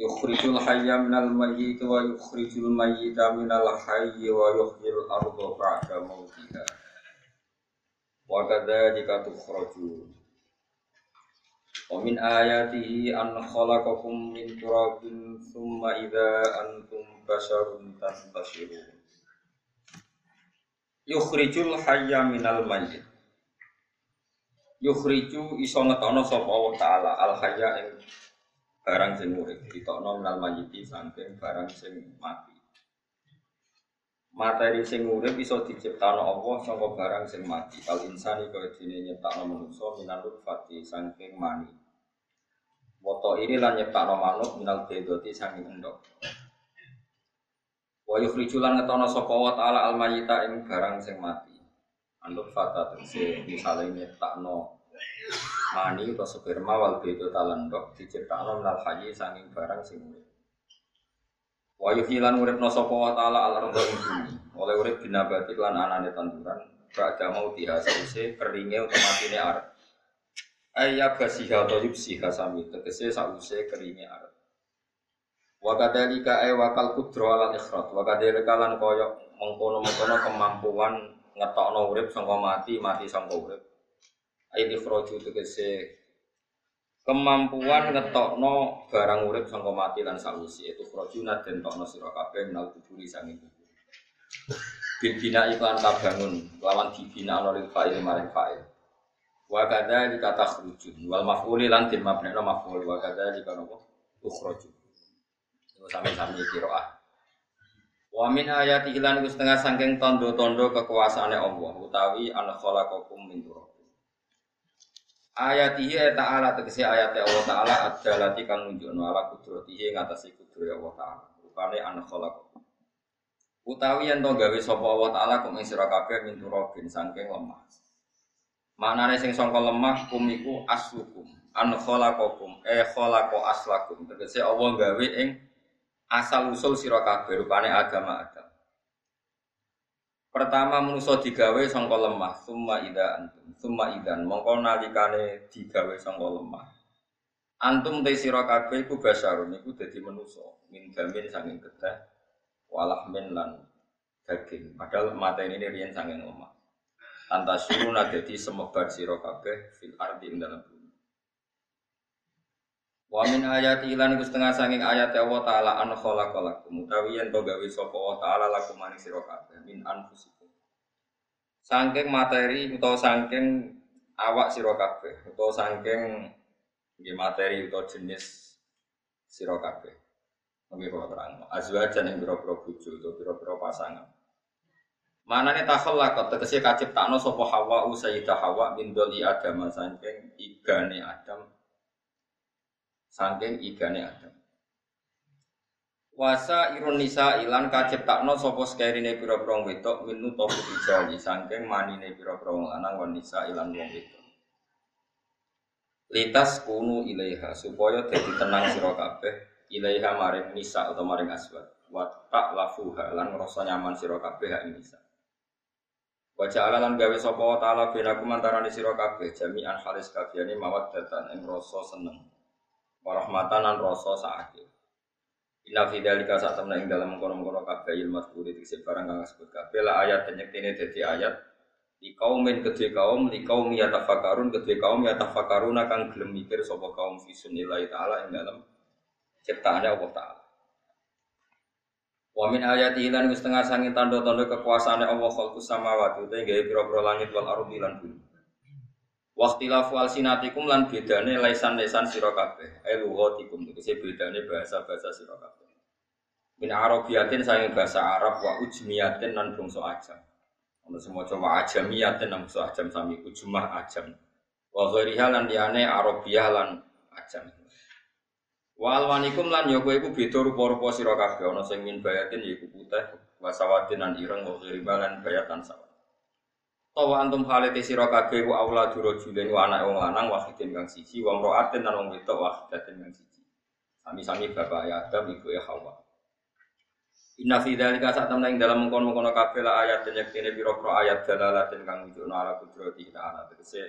Yukhrijul hayya minal mayyit wa yukhrijul mayyita minal hayyi wa yuhyil arda ba'da mautiha wa kadzalika tukhrajun wa min ayatihi an khalaqakum min turabin thumma idza antum basharun tantashirun yukhrijul hayya minal mayyit yukhriju iso ngetokno sapa Allah taala al hayya barang sing urip ditokno minal mayiti saking barang sing mati. Materi sing urip iso diciptakno Allah saka barang sing mati. Kal insani kaya dene nyiptakno manusa minal fati saking mani. Woto ini lan nyiptakno manuk minal bedoti saking endok Wa yukhrijulan ngetono sapa wa ta'ala al mayita ing barang sing mati. Anut fata tegese misale nyiptakno mani atau sperma wal bedo talendok diciptakno minal hayyi sanging barang sing urip. Wa yuhilan urip sapa wa taala al ing bumi. Oleh urip binabati lan anane tanduran ba'da mau diha sause keringe otomatine arep. Ayya basiha to yubsiha sami tegese sause keringe arep. Wa kadzalika ay wakal kudro ala ikhrat wa kadzalika lan koyo mengkono-mengkono kemampuan ngetokno urip sangka mati mati sangka urip Ayo ikhroju tegese kemampuan ngetokno barang urip sangka mati lan sawisi itu khrojuna den tokno sira kabeh minal kuburi sanging kubur. Bil bina iklan kabangun lawan dibina ana lil fa'il maring fa'il. Wa kadza dikata khrujun wal maf'uli lan din mabnina maf'ul wa kadza dikata apa? Ukhraju. Itu sami-sami qiraah. Wa min ayati lan setengah sangking tondo-tondo kekuasaane Allah utawi an khalaqakum min turab. Ayatihi ta'ala tegesi ayat Allah ta'ala adalati kang nunjukno ala kudratihi ngatasi kudro Allah ta'ala. Rupane anak khalaq utawi yen to gawe sapa Allah ta'ala kum ing sira kabeh min turabin lemah. Maknane sing sangka lemah kum iku aslukum. An khalaqakum e khalaqa aslakum. Tegese Allah gawe ing asal usul sira kabeh agama Adam Pertama manusa digawe sangka lemah, summa ida antum, summa idan mongko nalikane digawe sangka lemah. Antum te sira kabeh iku basarun iku dadi manusa, min gamin saking kedah, walah min lan daging. Padahal mata ini riyen saking lemah. Antasyuruna dadi semebar sira kabeh fil ardi ing dalam bumi. Wa min ayati lan iku setengah saking ayat Allah taala an khalaqalakum utawi yen to gawe sapa Allah taala lakum maning sira kabeh min anfusikum. Saking materi utawa saking awak sira kabeh utawa saking nggih materi utawa jenis sira kabeh. Nggih kula terang. Azwajan ing pira-pira bojo utawa pira-pira pasangan. Manane takhallaqat tegese kaciptakno sapa Hawa Sayyidah Hawa min doli Adam saking igane Adam saking igane Adam. Wasa irun nisa ilan kaciptakno sapa sekerine pira-pira wedok minu tofu dijali saking manine pira-pira lanang wan nisa ilan wong wedok. Litas kunu ilaiha supaya dadi tenang sira kabeh ilaiha maring nisa atau maring aswad. Wa tak lafuha lan ngrasa nyaman sira kabeh hak nisa. Wajah ala lan gawe sapa taala benakum antarané sira kabeh jami'an halis kabehane mawaddatan ing rasa seneng warahmatan lan rasa sakit. Inna fi dzalika saat temna ing dalam kono-kono kabeh ilmu mazkuri dikse barang kang disebut kabeh la ayat dan nyektine dadi ayat di kaumin kedhe kaum di kaum yatafakarun kedhe kaum yatafakarun akan gelem mikir sapa kaum fi sunnillahi taala ing dalam ciptaane Allah taala. Wa min ayati lan setengah sangin tanda-tanda kekuasaane Allah khalqus samawati te gawe pira-pira langit wal ardi lan bumi. Waktilafu alsinatikum lan bedane laisan-laisan sira kabeh. Ai lughatikum tegese bedane bahasa-bahasa sira kabeh. Min arabiyatin saking bahasa Arab wa ujmiyatin lan bangsa ajam. Ono semoco wa ajamiyatin lan bangsa ajam sami ujmah ajam. Wa ghairiha lan liyane arabiyah lan ajam. Wa alwanikum lan ya kowe iku beda rupa-rupa sira kabeh ana sing min bayatin ya iku putih wa sawadin lan ireng wa ghiriban bayatan sawat. Tawa antum halite sira kabeh ku aula juro julen wa anak wong lanang wahidin kang siji wa mraatin lan wong wedok wahidatin kang siji. Sami-sami bapak ya Adam ibu ya Hawa. Inna fi dzalika sak temne ing dalam mengkono-mengkono kabeh la ayat dan yektene pira-pira ayat dalalatin kang nunjukno ala kudrati ta'ala tegese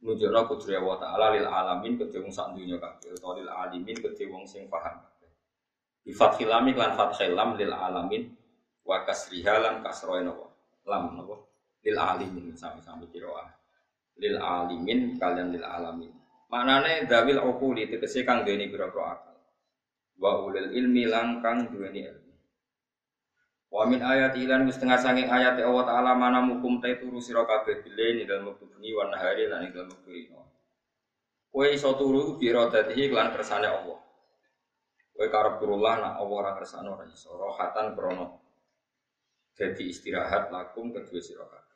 nunjukno kudrat Allah taala lil alamin kedhe wong sak dunya kabeh utawa lil alimin kedhe wong sing paham. Bi fathil lam lan fathil lam lil alamin wa kasriha lan kasroe napa? Lam napa? Lil alimin sami-sami kiroah. Lil alimin kalian lil alamin. Manane dawil uquli tegese kang duweni pira-pira akal. Wa ulil ilmi lang kang duweni ilmu. Wa min ayat ilan wis tengah sanging ayat Allah taala mana mukum ta turu sira kabeh bile ning dalem wektu bengi wa nahari lan ing dalem wektu ino. Kowe iso turu bi radatihi lan kersane Allah. Kowe karep turullah nak Allah ora kersane ora iso rohatan krono. Jadi istirahat lakum kedua sira kabeh.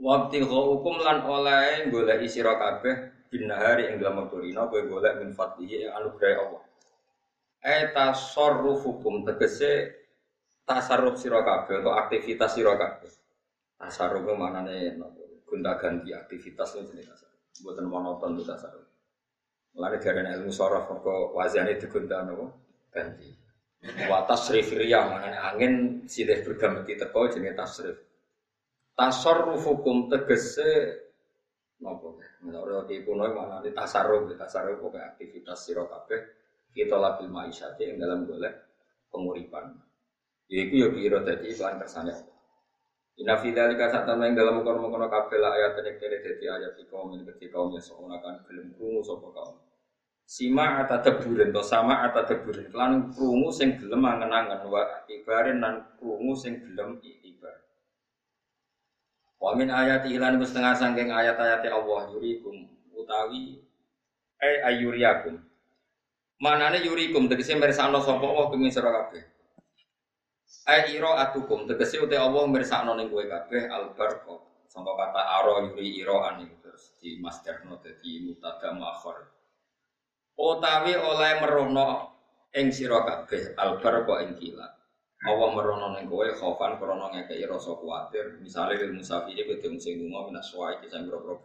Waktu hukum lan oleh golek sira kabeh bin nahari ing dalem wektu ino kowe golek min fadlihi anugerah Allah. Eta hukum tegese tasarruf sira atau aktivitas sira kabeh. Tasarruf ku manane gonta ganti aktivitas itu jenis tasarruf. Mboten monoton itu tasarruf. Mulane diarani ilmu saraf mergo wazane digonta napa ganti. Wa tasrif riya manane angin silih berganti teko jenenge tasrif. Tasarruf hukum tegese napa? Menurut di kuno manane tasarruf, tasarruf pokoke aktivitas sira kabeh kita labil ma'isyati yang dalam golek penguripan. Iku ya kira dadi iklan kersane Allah. Inna fi dzalika satama ing dalam kono-kono kabeh ayat nek kene dadi ayat iki kaum ing kedhi kaum yang semono kan gelem krungu sapa kaum. Sima ata deburen to sama ata deburen lan krungu sing gelem angen-angen wa ibaren lan krungu sing. Wa min ayati lan setengah sangking ayat-ayat Allah yurikum utawi eh ayuriakum. Manane yurikum tegese mirsakno sapa Allah pengin sira kabeh. Ai iro atukum tegese uti Allah mirsakno ning kowe kabeh albarqa. Sangka kata aro yuri iro ani terus di masterno dadi mutada muakhir. Utawi oleh merono ing sira kabeh albarqa ing kilat. Allah merono ning kowe khaufan krana ngekeki rasa kuwatir, misale lil musafiri kudu sing lunga minas suai kisah boro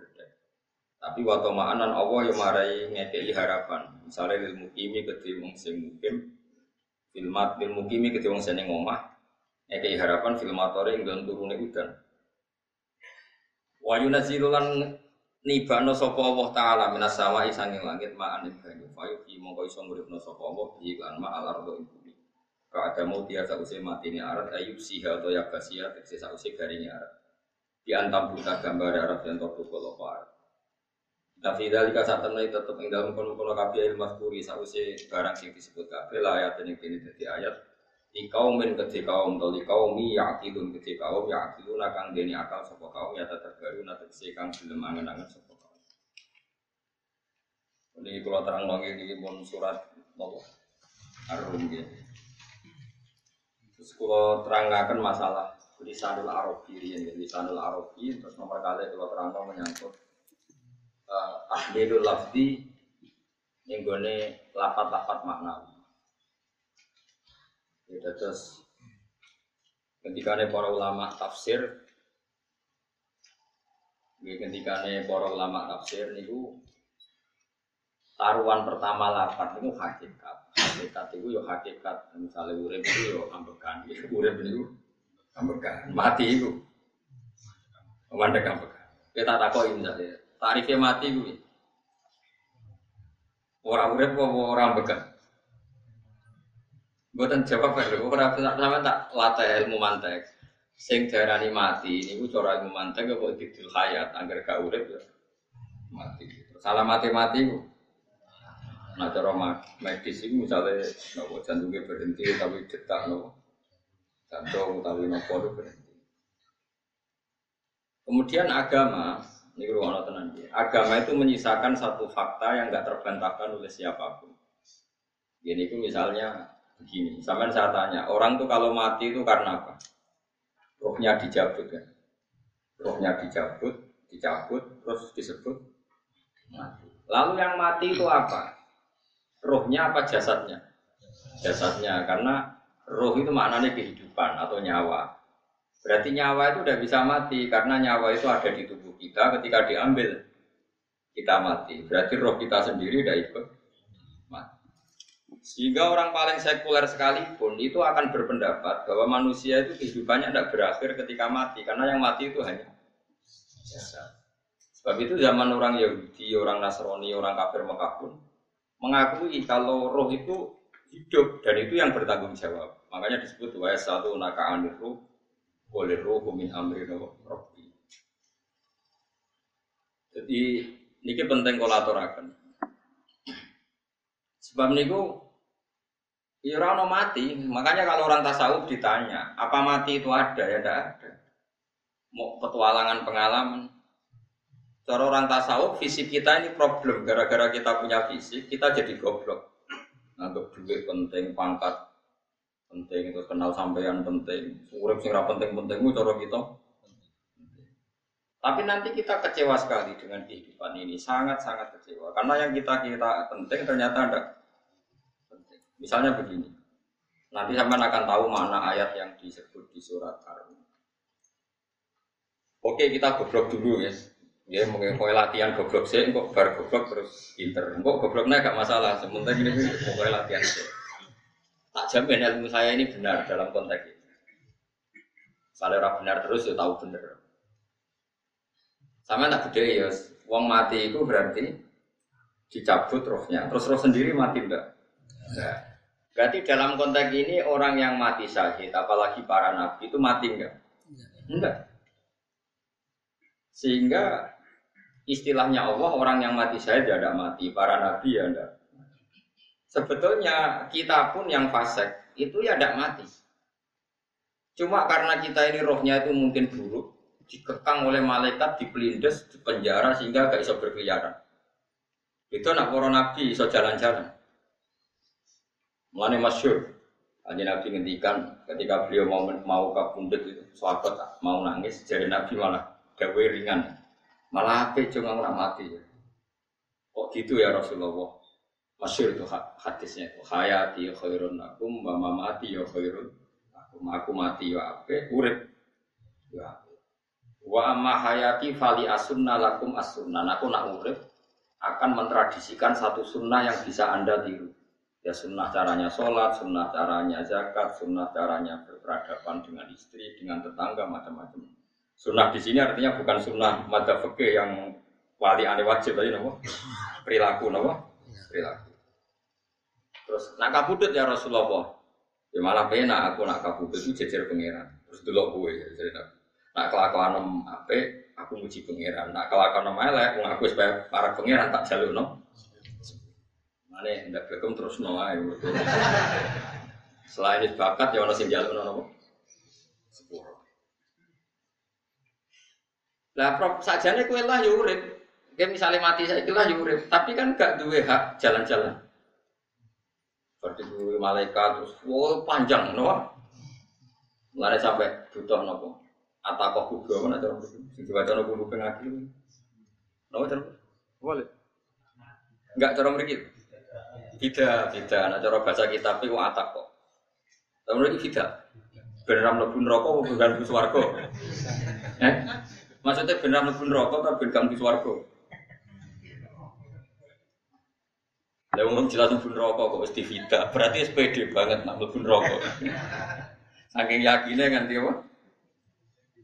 Tapi waktu ma'anan Allah yang marai ngekei harapan. Misalnya lil mukimi kedhe wong sing mukim, filmat lil mukimi kedhe wong sing omah, Eke harapan filmatore nggon turune udan. Wa yunazilulan nibano sapa Allah taala minas sama isanging langit ing banyu. Fayu ki mongko iso nguripno sapa Allah iklan ma alar do ing ada mau dia sause mati ni arat ayub siha atau yakasia tekse sause garingnya arat. Di antam buta gambar arat yang topu kolo arat. Tapi dari kasar tenai tetap ing dalam kono-kono kabeh ilmu kuri sause barang sing disebut kabeh lah ayat ini kini dadi ayat di kaumin kedhi kaum to li kaumi yaqilun kedhi kaum yaqilun kang deni akal sapa kaum ya terbaru tegese kang gelem angen-angen sapa kaum. Ini kalau terang lagi di pun surat nopo Ar-Rum Terus kalau terangkan masalah lisanul Arabi ini lisanul Arabi terus nomor kali kalau terang menyangkut uh, tahlilul lafzi yang gue lapat-lapat maknawi Ya, terus ketika para ulama tafsir, ya, ketika para ulama tafsir niku taruhan pertama lapat itu hakikat. Hakikat itu ya hakikat. Misalnya urip itu ya ambekan. Urip itu ambekan. Mati itu. Mandek ambekan. Kita takoi misalnya. Tarifnya mati itu. Orang urip apa orang ambekan? Buatan jawab lho, ora sama tak latih ilmu mantek. Sing darani mati niku cara ilmu mantek kok didil hayat angger gak urip ya mati. Salah mati-mati ku. Nah cara medis itu misalnya nopo jantungnya berhenti tapi detak nopo jantung tapi nopo itu berhenti. Kemudian agama, ini ruang tenan Agama itu menyisakan satu fakta yang nggak terbantahkan oleh siapa pun. Ini itu misalnya begini, sampai saya tanya, orang tuh kalau mati itu karena apa? Rohnya dicabut kan? Rohnya dicabut, dicabut, terus disebut mati. Lalu yang mati itu apa? Rohnya apa jasadnya? Jasadnya karena roh itu maknanya kehidupan atau nyawa. Berarti nyawa itu udah bisa mati karena nyawa itu ada di tubuh kita ketika diambil kita mati. Berarti roh kita sendiri udah ikut mati. Sehingga orang paling sekuler sekalipun itu akan berpendapat bahwa manusia itu kehidupannya tidak berakhir ketika mati karena yang mati itu hanya jasad. Sebab itu zaman orang Yahudi, orang Nasrani, orang kafir Mekah pun mengakui kalau roh itu hidup dan itu yang bertanggung jawab. Makanya disebut wa satu naka aniru oleh roh min amri robbi. Jadi ini penting kolaturakan. Sebab niku ya mati, makanya kalau orang tasawuf ditanya, apa mati itu ada ya tidak ada. Mau petualangan pengalaman, Cara orang tasawuf, fisik kita ini problem. Gara-gara kita punya fisik, kita jadi goblok. Nganggap duit penting, pangkat penting, itu kenal sampean penting. Urip sing penting-pentingmu cara kita. Tapi nanti kita kecewa sekali dengan kehidupan ini, sangat-sangat kecewa. Karena yang kita kita penting ternyata ada. Misalnya begini, nanti sampean akan tahu mana ayat yang disebut di surat Ar. Oke, kita goblok dulu ya. Ya mungkin kau latihan goblok sih, kok bar goblok terus pinter. Kok gobloknya gak masalah, sementara ini kau latihan sih. Tak jamin ilmu saya ini benar dalam konteks ini. Kalau orang benar terus ya tahu benar. Sama tak gede ya, wong mati itu berarti dicabut rohnya, terus roh sendiri mati enggak? Enggak. Berarti dalam konteks ini orang yang mati syahid, apalagi para nabi itu mati enggak? Enggak. Sehingga istilahnya Allah orang yang mati saya tidak mati, para nabi ya tidak. Sebetulnya kita pun yang fasik itu ya tidak mati. Cuma karena kita ini rohnya itu mungkin buruk, dikekang oleh malaikat, dipelindes, dipenjara sehingga gak bisa berkeliaran. Itu anak para nabi bisa jalan-jalan. Mulane masyur. Hanya Nabi ngendikan ketika beliau mau mau kabundut itu, suatu mau nangis, jadi Nabi malah gawe ringan. Malah apa cuma orang mati ya. Kok gitu ya Rasulullah? Masyur itu hadisnya itu hayati khairun akum wa mamati ya khairun akum aku mati ya apa urip ya wa amma hayati fali asunna lakum asunna aku nak urip akan mentradisikan satu sunnah yang bisa anda tiru ya sunnah caranya sholat, sunnah caranya zakat, sunnah caranya berperadaban dengan istri, dengan tetangga, macam-macam. Sunnah di sini artinya bukan sunnah mata fikih yang wali ane wajib tadi nopo perilaku nopo perilaku. Terus nak kabudut ya Rasulullah. Ya malah pena aku nak kabudut itu jejer pangeran. Terus dulu gue ya jadi nak kelakuan nom ape aku muji pangeran. Nak kelakuan nom elek aku supaya para pangeran tak jalur no. Mana hendak bekum terus no Selain itu bakat ya orang sing jalur no Sepuluh. Lah prop sajane kowe lah ya urip. Kayak misalnya mati saya lah ya urip, tapi kan gak duwe hak jalan-jalan. Seperti duwe malaikat terus wow panjang no. Mulane sampai butuh nopo. Atako kubro mana cara sing diwaca nopo buku ngaki. Nopo cara? Boleh. Enggak cara mriki. Tidak, tidak. Nah cara bahasa kitab itu atako. Cara mriki tidak. Beneran neraka apa bukan swarga? Eh? Maksudnya benar mlebu neraka atau ben gak swarga? Lah wong jelas mlebu neraka kok wis. Berarti SPD banget nak mlebu neraka. Saking yakinnya kan dia apa?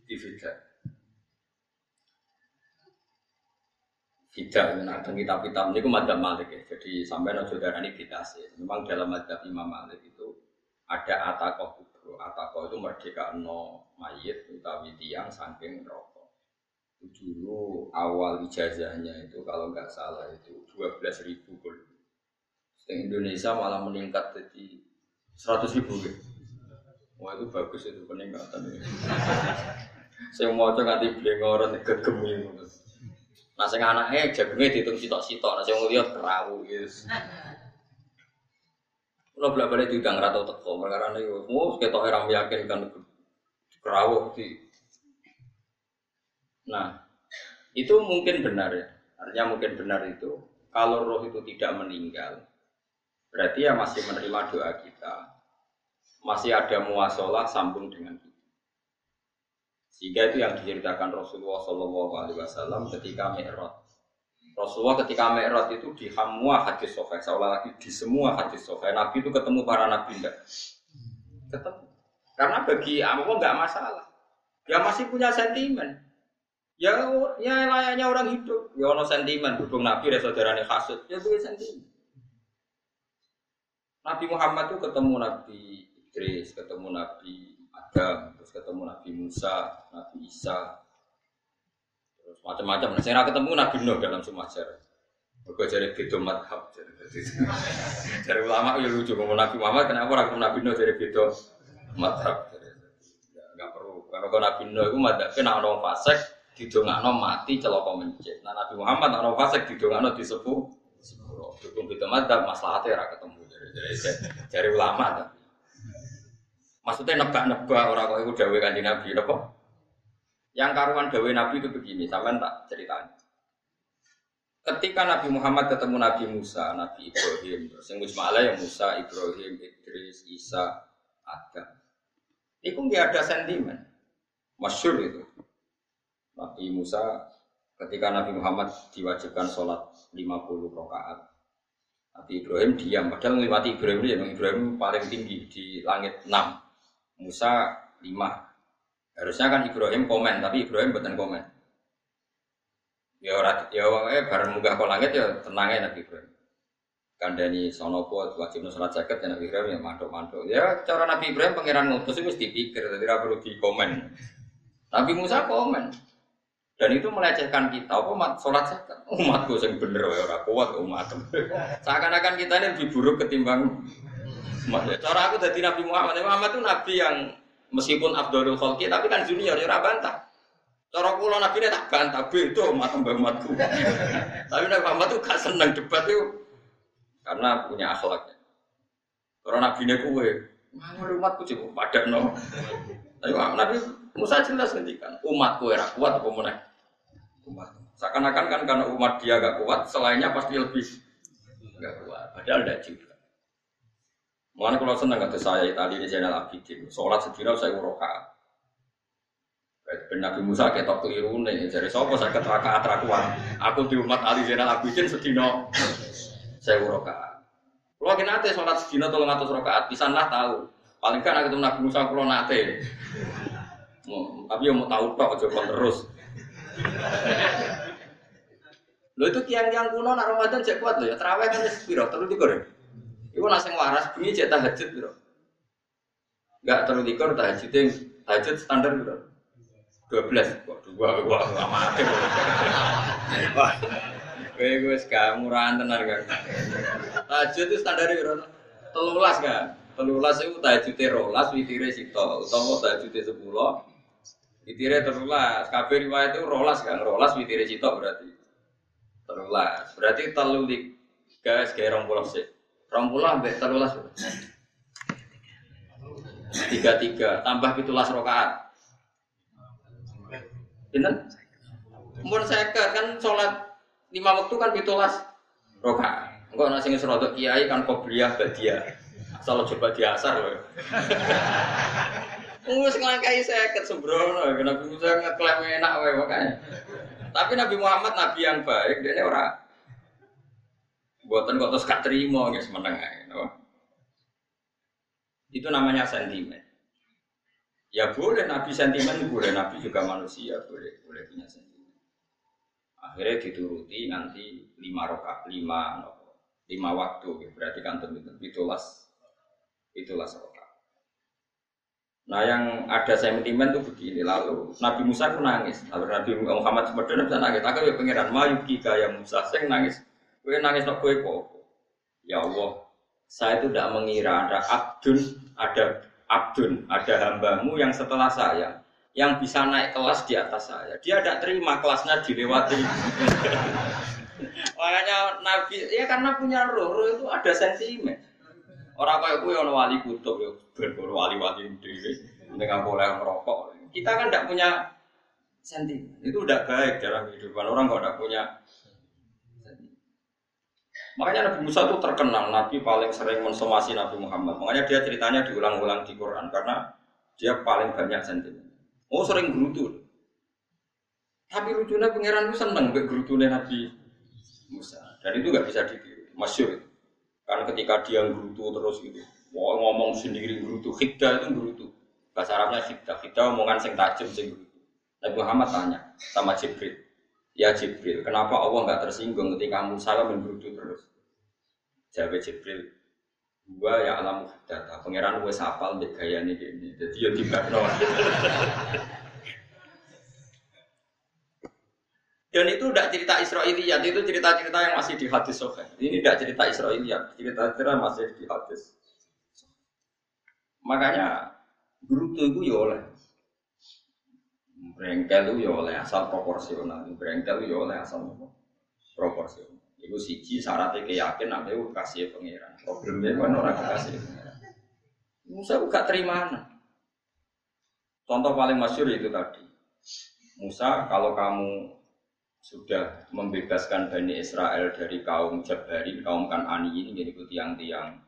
Divida. Tidak, nah, dan kitab-kitab ini madzhab Malik ya. Jadi sampai no saudara ini sih. Memang dalam madzhab Imam Malik itu ada atakoh kubro. Atakoh itu merdeka no mayit utawi tiang saking neraka dulu awal ijazahnya itu kalau nggak salah itu dua belas ribu Di Indonesia malah meningkat jadi seratus ribu gitu. Wah itu bagus itu peningkatan ya. Saya mau coba nanti beli ngoron gegemi gitu. Nah saya anaknya jagungnya dihitung sitok-sitok, nah saya mau lihat perahu gitu. Kalau bolak balik diundang rata teko, karena itu, mau kita orang meyakinkan perahu di Nah, itu mungkin benar ya. Artinya mungkin benar itu kalau roh itu tidak meninggal, Berarti ya masih menerima doa kita. Masih ada muasalah sambung dengan kita. Sehingga itu yang diceritakan Rasulullah Shallallahu Alaihi Wasallam ketika Mi'raj. Rasulullah ketika Mi'raj itu di semua hadis sahih, seolah lagi di semua hadis sahih. Nabi itu ketemu para nabi enggak? Ketemu. Karena bagi Allah nggak masalah. Dia masih punya sentimen. Ya, ya layaknya orang hidup. Ya ono sentimen. Hubung Nabi ada saudara kasut. Ya punya sentimen. Nabi Muhammad itu ketemu Nabi Idris, ketemu Nabi Adam, terus ketemu Nabi Musa, Nabi Isa, terus macam-macam. Nah, saya ketemu Nabi Nuh dalam semua sejarah. Mereka jadi beda madhab. Jadi ulama ya lucu ngomong Nabi Muhammad, kenapa orang Nabi Nuh jadi beda madhab? Gak perlu. Karena Nabi Nuh itu madhabnya nak orang fasek, didongakno mati celaka mencet. Nah Nabi Muhammad nak orang fasek didongakno disepuh. Dukung beda madhab, masalahnya ora ketemu. Jadi, dari ulama tapi. Maksudnya nebak-nebak orang kok itu dawe kanji Nabi, apa? Yang karuan dawe Nabi itu begini, sampean tak ceritanya. Ketika Nabi Muhammad ketemu Nabi Musa, Nabi Ibrahim, terus yang yang Musa, Ibrahim, Idris, Isa, Adam. Itu nggak ada sentimen. Masyur itu. Nabi Musa ketika Nabi Muhammad diwajibkan sholat 50 rakaat Nabi Ibrahim diam, padahal melewati Ibrahim ini, Ibrahim paling tinggi di langit 6, Musa 5. Harusnya kan Ibrahim komen, tapi Ibrahim bukan komen. Ya orang ya eh bareng munggah ke langit ya tenangnya Nabi Ibrahim. Kandani sonopo wajib sholat jaket ya Nabi Ibrahim ya mantuk-mantuk. Ya cara Nabi Ibrahim pangeran ngutus itu mesti pikir, tidak perlu di komen. Nabi Musa komen. Dan itu melecehkan kita. Apa umat sholat zakat? Umatku yang bener ya orang kuat umat. Seakan-akan kita ini lebih buruk ketimbang umat. Ya, cara aku dari Nabi Muhammad. Muhammad itu Nabi yang meskipun Abdul Khalqi tapi kan junior ya bantah. Cara kula Nabi ini tak bantah itu umat mbak umatku. tapi Nabi Muhammad itu gak seneng debat itu karena punya akhlaknya. Karena Nabi ini kue, Mau umatku cukup padat no. Tapi Nabi Musa jelas ngendikan umatku era kuat apa meneh umat. Seakan-akan kan karena umat dia gak kuat, selainnya pasti lebih gak kuat. Padahal tidak juga. Mana kalau senang kata saya tadi di channel Abidin, sholat sedina saya uroka. Ben Nabi Musa ketok keliru nih, jadi sopo saya keteraka atrakuan. Aku di umat Ali Zainal Abidin sedino saya uroka. Kalau kita nate sholat sedina tolong atas rokaat, bisa lah tahu. Paling kan aku Nabi Musa kalau nate. Tapi mau tahu tok coba terus. Lo itu tiang-tiang kuno nak Ramadan cek kuat lo ya. Terawih kan wis piro? Terus dikur. Iku nak sing waras bunyi cek tahajud piro? Enggak terus dikur tahajud yang tahajud standar piro? 12 kok dua enggak mati. Wah. Kowe gue gak murahan tenar kan. Tahajud itu standar piro? 13 kan. 13 itu tahajudnya rolas, witire sito, utawa tahajudnya 10, Witire terulas, kabeh riwayat itu rolas kan, rolas witire cito berarti. Terulas, berarti telu guys kayak rong pulau sih. Rong pulau ambek terulas. Tiga tiga, tambah pitulas rokaat. Ini Mun saya kan sholat lima waktu kan pitulas rokaat. Enggak nasi ngesrodok kiai kan kobliyah badia. Asal coba diasar loh. Wes nglangkai seket sembrono, Nabi Musa ngeklaim enak wae makanya. Tapi Nabi Muhammad nabi yang baik, dia ora buatan kok terus terima guys meneng no? Itu namanya sentimen. Ya boleh Nabi sentimen, boleh Nabi juga manusia, boleh boleh punya sentimen. Akhirnya dituruti nanti lima rokaat, lima lima waktu, berarti kan tentu itulas itulah rokaat. Nah yang ada sentimen tuh begini lalu Nabi Musa itu nangis. Lalu Nabi Muhammad sebenarnya bisa nangis. Aku ya pengiran mayuki kaya Musa. Saya nangis. Gue nangis nak gue kok. Ya Allah saya itu tidak mengira ada abdun ada abdun ada hambamu yang setelah saya yang bisa naik kelas di atas saya. Dia tidak terima kelasnya dilewati. Makanya Nabi ya karena punya roh roh itu ada sentimen Orang kayak gue ono wali kutub ya, ben wali-wali dhewe dengan boleh merokok. Kita kan tidak punya senti. Itu udah baik dalam kehidupan orang kalau tidak punya Makanya Nabi Musa itu terkenal, Nabi paling sering mensomasi Nabi Muhammad. Makanya dia ceritanya diulang-ulang di Quran karena dia paling banyak sentimen. Oh sering gerutu. Tapi lucunya pangeran itu seneng be gerutunya Nabi Musa. Dan itu nggak bisa ditiru, masyur. Karena ketika dia gerutu terus gitu, mau ngomong sendiri gerutu, hidda itu gerutu. Bahasa Arabnya hidda, hidda omongan sing tajam sing gerutu. Nabi Muhammad tanya sama Jibril, Ya Jibril, kenapa Allah nggak tersinggung ketika Musa menggerutu terus? Jawab Jibril, gua ya alam data, pangeran gue sapal di gaya ini gini, jadi ya tiba Dan itu tidak cerita Israiliyat, itu cerita-cerita yang masih di hadis. Ini tidak cerita Israiliyat, cerita-cerita masih di hadis. Makanya gerutu itu ya oleh Brengkel itu ya oleh asal proporsional. Brengkel itu ya oleh asal proporsional. Iku siji syaratnya keyakin nanti itu kasih pangeran. Problemnya kan orang kasih. Musa gak terima. Contoh paling masyur itu tadi. Musa kalau kamu sudah membebaskan Bani Israel dari kaum Jabarin, kaum Kanani ini jadi tiang-tiang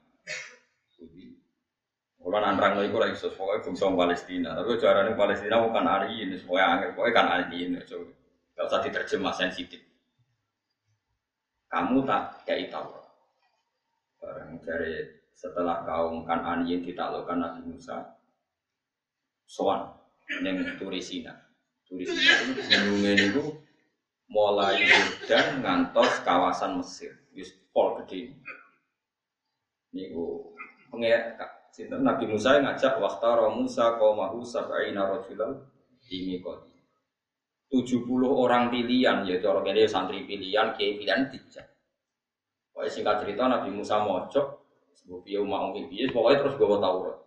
kalau nantrang lagi lagi sesuai fungsi Palestina, tapi caranya Palestina bukan hari ini, sesuai angin, pokoknya kan hari ini. Gak usah diterjemah sensitif. Kamu tak kayak tahu. Barang dari setelah kaum kan Aniin ditaklukkan Nabi Musa, soan neng Turisina. Turisina itu gunungnya itu mulai dan ngantos kawasan Mesir, yus pol gede. Niku pengen Nabi Musa ngajak waktara Musa qaumahu sab'ina rajulan ini kodi. 70 orang pilihan yaitu orang ini santri pilihan, kiai pilihan tiga. Pokoknya singkat cerita Nabi Musa mojok sebab umat umi biye pokoknya terus gue Taurat.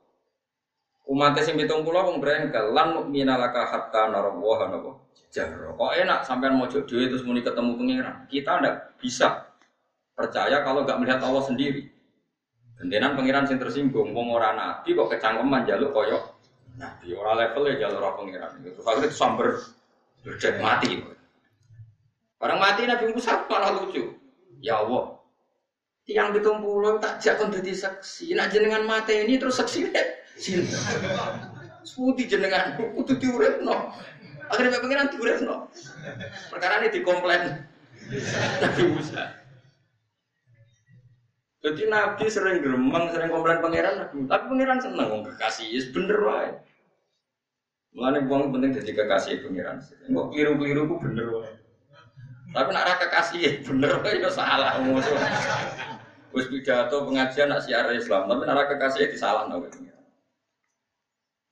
Umatnya sing pulau wong brengkel lan minalaka hatta narawaha napa jarro. Kok enak sampean mojok dhewe terus muni ketemu pangeran. Kita ndak bisa percaya kalau nggak melihat Allah sendiri. Gentenan pangeran sing tersinggung, wong ora nabi kok kecangkeman jaluk koyok nabi ora level ya jalur ora pangeran. Itu itu samber berjat mati. Orang mati Nabi Musa malah lucu. Ya Allah, tiang pitung puluh tak jakon jadi saksi. Nak jenengan mati ini terus saksi. Cinta. Seputi jenengan, kudu no. Akhirnya pangeran no. Perkara ini dikomplain Nabi Musa. Jadi Nabi sering geremeng, sering komplain pangeran, tapi pangeran seneng wong kekasih, yes, bener wae. Mulane wong penting jadi kekasih pangeran. Kok keliru-keliru ku bener wae. Tapi nak ra kekasih bener wae ya salah. Wis pidato pengajian nak siar Islam, tapi nak ra kekasih disalahno kowe.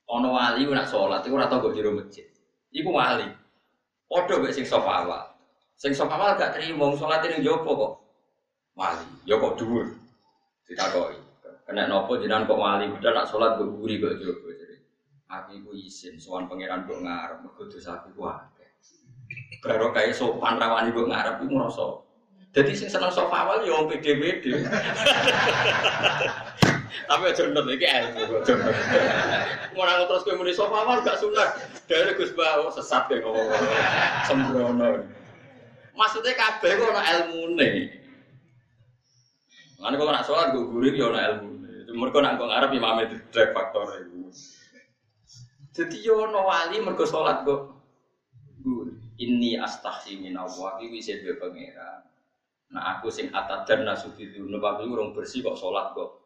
Ono wali nak sholat iku ora tau kok jero masjid. Iku wali. Padha mek sing sop awal. Sing sop awal gak trimo sholat ning jopo kok. Wali, ya kok dhuwur ditakoi. Kena nopo jinan kok wali udah nak sholat gue guri gue jogo jadi. Aku iku izin sowan pangeran gue ngarep mergo dosa aku akeh. Baru kayak sopan rawani gue ngarep iku ngrasa. Jadi sing seneng sofa awal ya wong pede-pede. Tapi aja nonton iki ilmu aja nonton. Ora terus kowe muni sofa awal gak sunat. Dari Gus Bawo sesat ya ngomong. Sembrono. Maksudnya kabeh kok ana ilmune. Mana kalau nak sholat gue gurih ya ilmu. Mereka nak gue ngarep imam itu drag faktor itu. Jadi yo no wali mereka sholat gue gurih. Ini astahsi min Allah iki wis pangeran. Nah aku sing atadan nasubi dulu aku urung bersih kok sholat kok.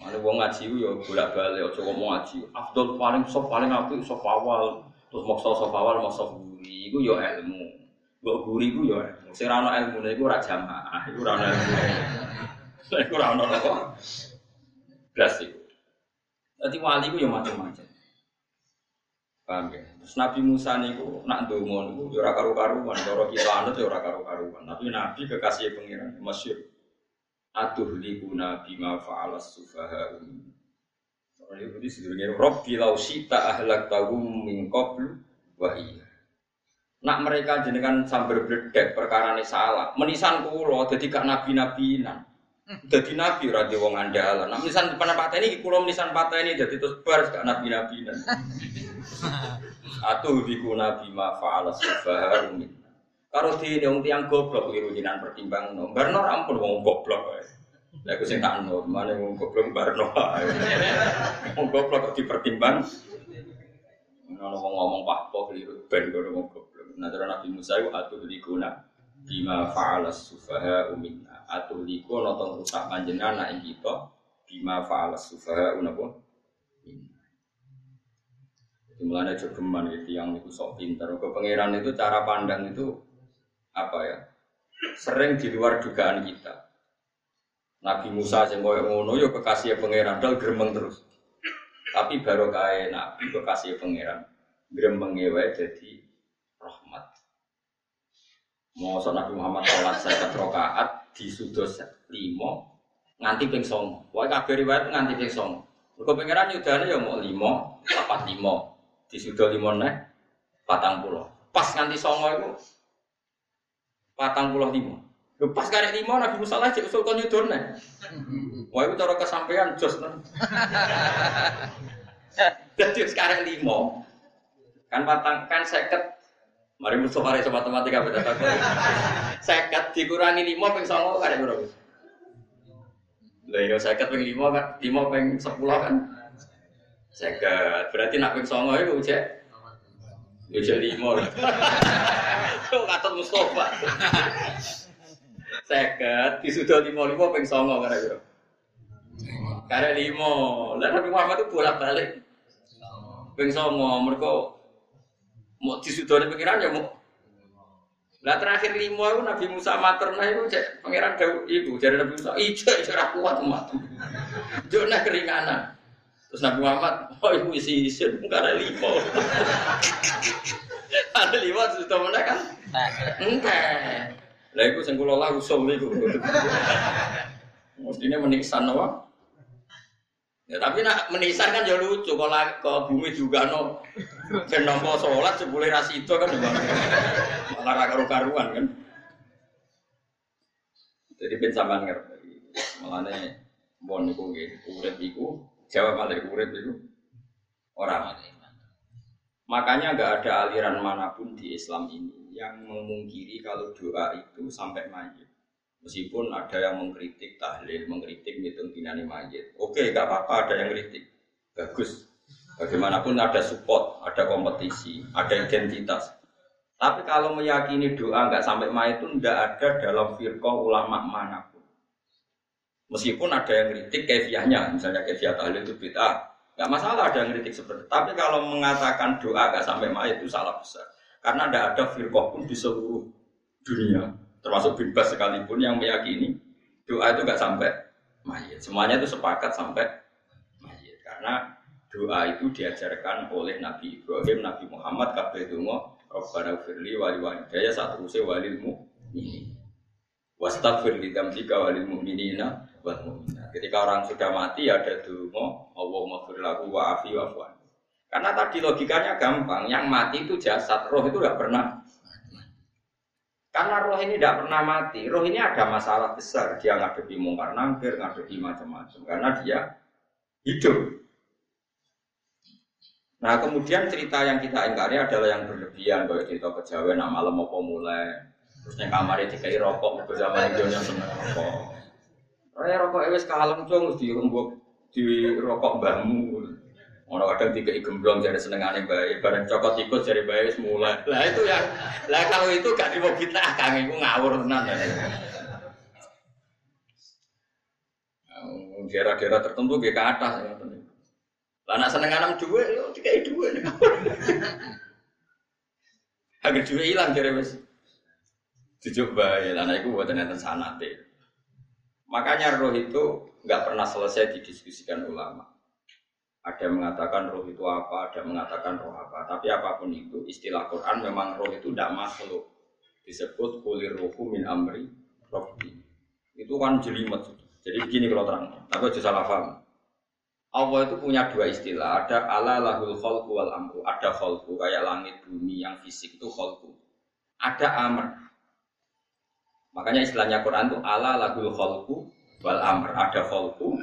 Mana wong ngaji yo bolak-balik aja ngomong ngaji. Abdul paling sok paling apik sok awal. Terus maksa sok awal maksa guri iku yo ilmu. Mbok guri ku ya sing ora ana ilmune iku ora jamaah, iku ora ana ilmune. Iku ora ana apa? Blas iku. Dadi wali ku ya macam-macam. Paham ya? Terus Nabi Musa niku nak ndonga niku ya ora karu-karuan, cara kita anut ya ora karu-karuan. Tapi Nabi kekasih pengiran masyhur. Atuh liku nabi ma fa'alas sufaha Soalnya itu sebenarnya Robbi sita ahlak tahu min qablu wa iya. Nak mereka jenengan sambil berdek perkara ini salah. Menisan kulo, jadi gak nabi nan. Jadi nabi radio wong andalan. Nak menisan depan patah ini kulo menisan patah ini jadi terus bar gak nabi nan. Atuh biku nabi ma faala sufaharu Karo di wong tiang goblok liru jinan pertimbang no. Barno ampun wong goblok wae. Lah aku sing tak no, mana wong goblok barno. Wong goblok kok dipertimbang. Ono wong ngomong pak pok liru ben kono wong goblok. Cara Nabi Musa itu atuh likuna bima fa'ala sufaha umina. Atuh liku nonton rusak panjenengan nak kita bima fa'ala sufaha unapa. Mulanya jogeman gitu yang itu sok pinter. Ke pangeran itu cara pandang itu apa ya sering di luar dugaan kita. Nabi Musa sing koyo ngono yo kekasih pangeran dal gremeng terus. Tapi baru kaya Nabi kekasih pangeran gremeng wae jadi rahmat. Mau Nabi Muhammad sholat saya rokaat di sudos limo nganti ping songo. Wah kabeh riwayat nganti ping songo. Mergo pangeran yudane ya mau limo, papat limo. Di sudo limo neh patang pulau. Pas nganti songo itu patang puluh lima. Pas karek lima Nabi Musa lah cek usul kon nih. Wah itu cara kesampaian jos nih. Jadi sekarang lima kan patang kan seket. Mari musuh mari sama matematika beda tak. Seket dikurangi lima peng songo karek berapa? Lah yo seket peng lima kan lima peng sepuluh kan. Seket berarti nak peng songo itu cek Ya jadi lima. Kok kata Mustafa. Seket, di sudah lima lima peng songo karena itu. Karena lima, lah Nabi Muhammad itu bolak balik. Peng songo, mereka mau di sudah pikiran ya mau. Lah terakhir lima itu Nabi Musa materna itu cek pangeran Daud ibu jadi Nabi Musa ijo ijo kuat umat. Jona keringanan. Terus Nabi Muhammad, oh ibu isi isi karena lima. Ada lima sudah mana kan? Enggak. Lah iku sing kula lah usul niku. Mestinya menisan apa? Ya tapi nak menisan kan ya lucu kalau ke bumi juga no. Ben nampa salat jebule ra itu kan malah ra karu-karuan kan. Jadi ben sampean ngerti. Mulane bon niku nggih urip Jawab malah urip itu orang Makanya nggak ada aliran mana pun di Islam ini yang memungkiri kalau doa itu sampai mayit. Meskipun ada yang mengkritik tahlil, mengkritik ngitung dinani mayit. Oke, nggak apa-apa ada yang kritik. Bagus. Bagaimanapun ada support, ada kompetisi, ada identitas. Tapi kalau meyakini doa nggak sampai mayit itu nggak ada dalam firqah ulama mana pun. Meskipun ada yang kritik kefiahnya, misalnya kefiah tahlil itu bid'ah, nggak masalah ada yang kritik seperti itu. Tapi kalau mengatakan doa gak sampai mayat itu salah besar. Karena tidak ada firqah pun di seluruh dunia, termasuk bebas sekalipun yang meyakini doa itu gak sampai mayat. Semuanya itu sepakat sampai mayat. Karena doa itu diajarkan oleh Nabi Ibrahim, Nabi Muhammad, kabeh donga, Rabbana firli wali walidayya saat walilmu ini. Wastagfir li dzambika walil mu'minina wal mu'minat. Ketika orang sudah mati ada donga, Allahumma fir lahu wa afi wa Karena tadi logikanya gampang, yang mati itu jasad, roh itu tidak pernah karena roh ini tidak pernah mati, roh ini ada masalah besar. Dia ngadepi mungkar nangkir, ngadepi macam-macam. Karena dia hidup. Nah kemudian cerita yang kita ingkari adalah yang berlebihan. Kayak cerita kejawen, malam mau mulai. Terus yang kamarnya dikai rokok, mereka zaman itu yang seneng rokok. Raya rokok ewes kalem cung, di rembuk di rokok mbahmu. Orang kadang tiga gemblong jadi seneng aneh bayi, bareng cokot ikut jadi bayi semula. Lah itu ya, lah kalau itu gak di kita, kang itu ngawur tenan. Daerah-daerah tertentu ke atas. Ya, lah nak seneng anem dua, yo tiga dua. Agar dua hilang jadi wes. Dicoba ya, karena itu buat ternyata sanate. Makanya roh itu nggak pernah selesai didiskusikan ulama. Ada yang mengatakan roh itu apa, ada yang mengatakan roh apa. Tapi apa pun itu, istilah Quran memang roh itu tidak makhluk. Disebut kulir rohu min amri rohbi. Itu kan jelimet. Jadi begini kalau terang. Tapi aja salah paham. Allah itu punya dua istilah. Ada ala lahul khalqu wal amru. Ada khalqu kayak langit bumi yang fisik itu khalqu. Ada amr Makanya istilahnya Quran itu ala lagul kholku wal amr. Ada kholku,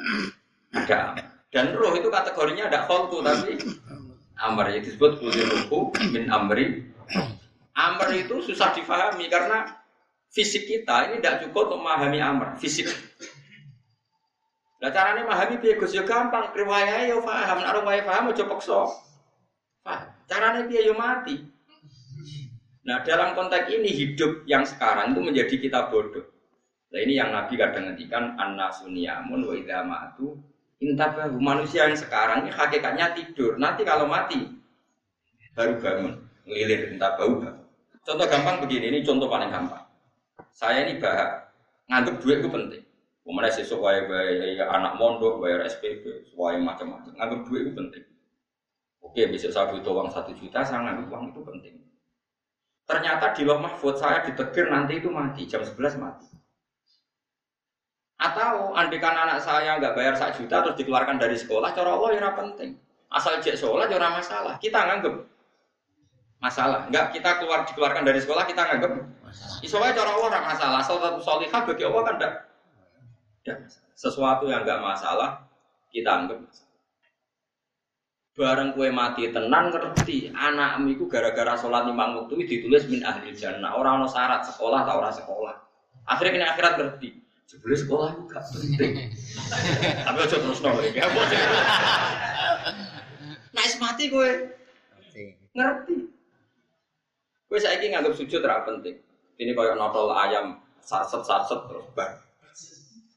ada. Dan roh itu kategorinya ada kholku tapi amr. Yang disebut kuliruhu min amri. Amr itu susah difahami karena fisik kita ini tidak cukup untuk memahami amr, fisik. Nah caranya memahami biaya Gus ya gampang, riwayah ya paham, nak riwayah paham aja paksa. Paham. Caranya biaya ya mati. Nah dalam konteks ini hidup yang sekarang itu menjadi kita bodoh. Nah ini yang Nabi kadang ngendikan anna suniyamun wa idza matu intabahu manusia yang sekarang ini hakikatnya tidur. Nanti kalau mati baru bangun, ngelilir intabahu. Contoh gampang begini, ini contoh paling gampang. Saya ini bahak, nganggep duit itu penting. Kemudian wae bayar anak mondok, bayar SPP, wae macam-macam. Nganggep duit itu penting. Oke, bisa saya butuh uang satu juta, saya nganggep uang itu penting. Ternyata di loh mahfud saya ditegir nanti itu mati, jam 11 mati. Atau andikan anak saya nggak bayar satu juta terus dikeluarkan dari sekolah, cara Allah ya penting. Asal cek sekolah ya masalah. Kita nganggep masalah. Enggak kita keluar dikeluarkan dari sekolah kita nganggep masalah. cara Allah enggak masalah. Asal satu solihah bagi Allah kan enggak. Sesuatu yang enggak masalah kita anggap masalah. Bareng kue mati tenan ngerti anak itu gara-gara sholat lima waktu ditulis min ahli jannah orang no syarat sekolah atau orang sekolah. Akhirnya kena akhirat ngerti. Sebelah sekolah itu gak penting. Tapi aja terus nol ya. Nah, mati kue ngerti. Gue saya ingin nganggap sujud terlalu penting. Ini kayak notol ayam sarset sarset terus bar.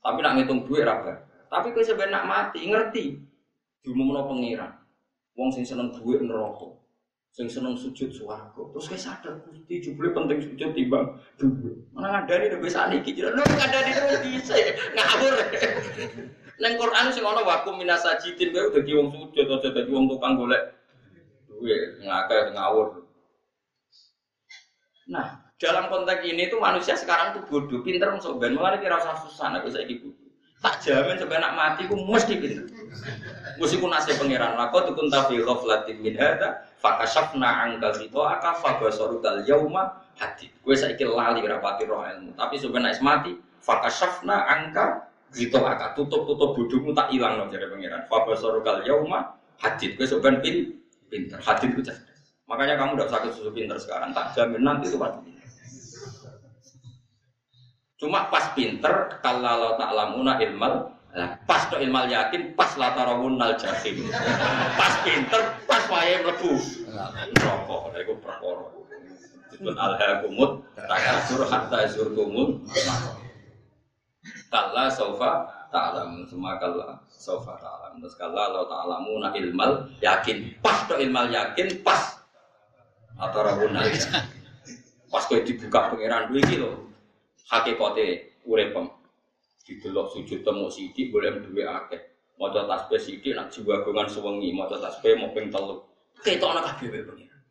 Tapi nak ngitung duit raga. Tapi gue sebenarnya nak mati ngerti. Diumumno pengiran. Wong sing seneng duit neraka. Sing seneng sujud suwarga. Terus kayak sadar Gusti jebule penting sujud timbang duit. Mana ngadani nek wis saniki jare lho ngadani terus bisa ngawur. Neng Quran sing ana wakum minasajidin kowe dadi wong sujud aja dadi wong tukang golek duit ngakeh ngawur. Nah, dalam konteks ini tuh manusia sekarang tuh bodoh, pinter masuk ben, malah kira usah susah, aku saya bodoh. Tak jamin sebenarnya mati, aku mesti pinter. Mesti ku nasib pangeran. Lako tuh kunta fi ghaflatin min hada, fakashafna angka itu aka fabasorukal yauma hati. Gue saya lali rapati roh ilmu, tapi sebenarnya mati, fakashafna angka gitu aka tutup tutup bodohmu tak hilang loh jadi pangeran. Fabasorukal yauma hati. Gue sebenarnya pinter, hati itu cerdas. Makanya kamu udah sakit susu pinter sekarang, tak jamin nanti pinter. Cuma pas pinter, kalau tak lamuna ilmal, pas to ilmal yakin, pas latarawun nal jahim. Pas pinter, pas wae mlebu. Rokok, itu perkara. Disebut alhaqumut, takasur hatta zurtumul. Kalla sofa ta'lam semua kalla sofa ta'lam terus kalla lo ta'lamuna ilmal yakin pas to ilmal yakin pas atau rabun aja. Pas kowe dibuka pangeran duwe iki. Hakikate uripem. Didelok sujud temu sithik boleh duwe akeh. Maca tasbih sithik nak jiwa gongan sewengi, maca tasbih mau ping telu. Ketokno kabeh wae pangeran.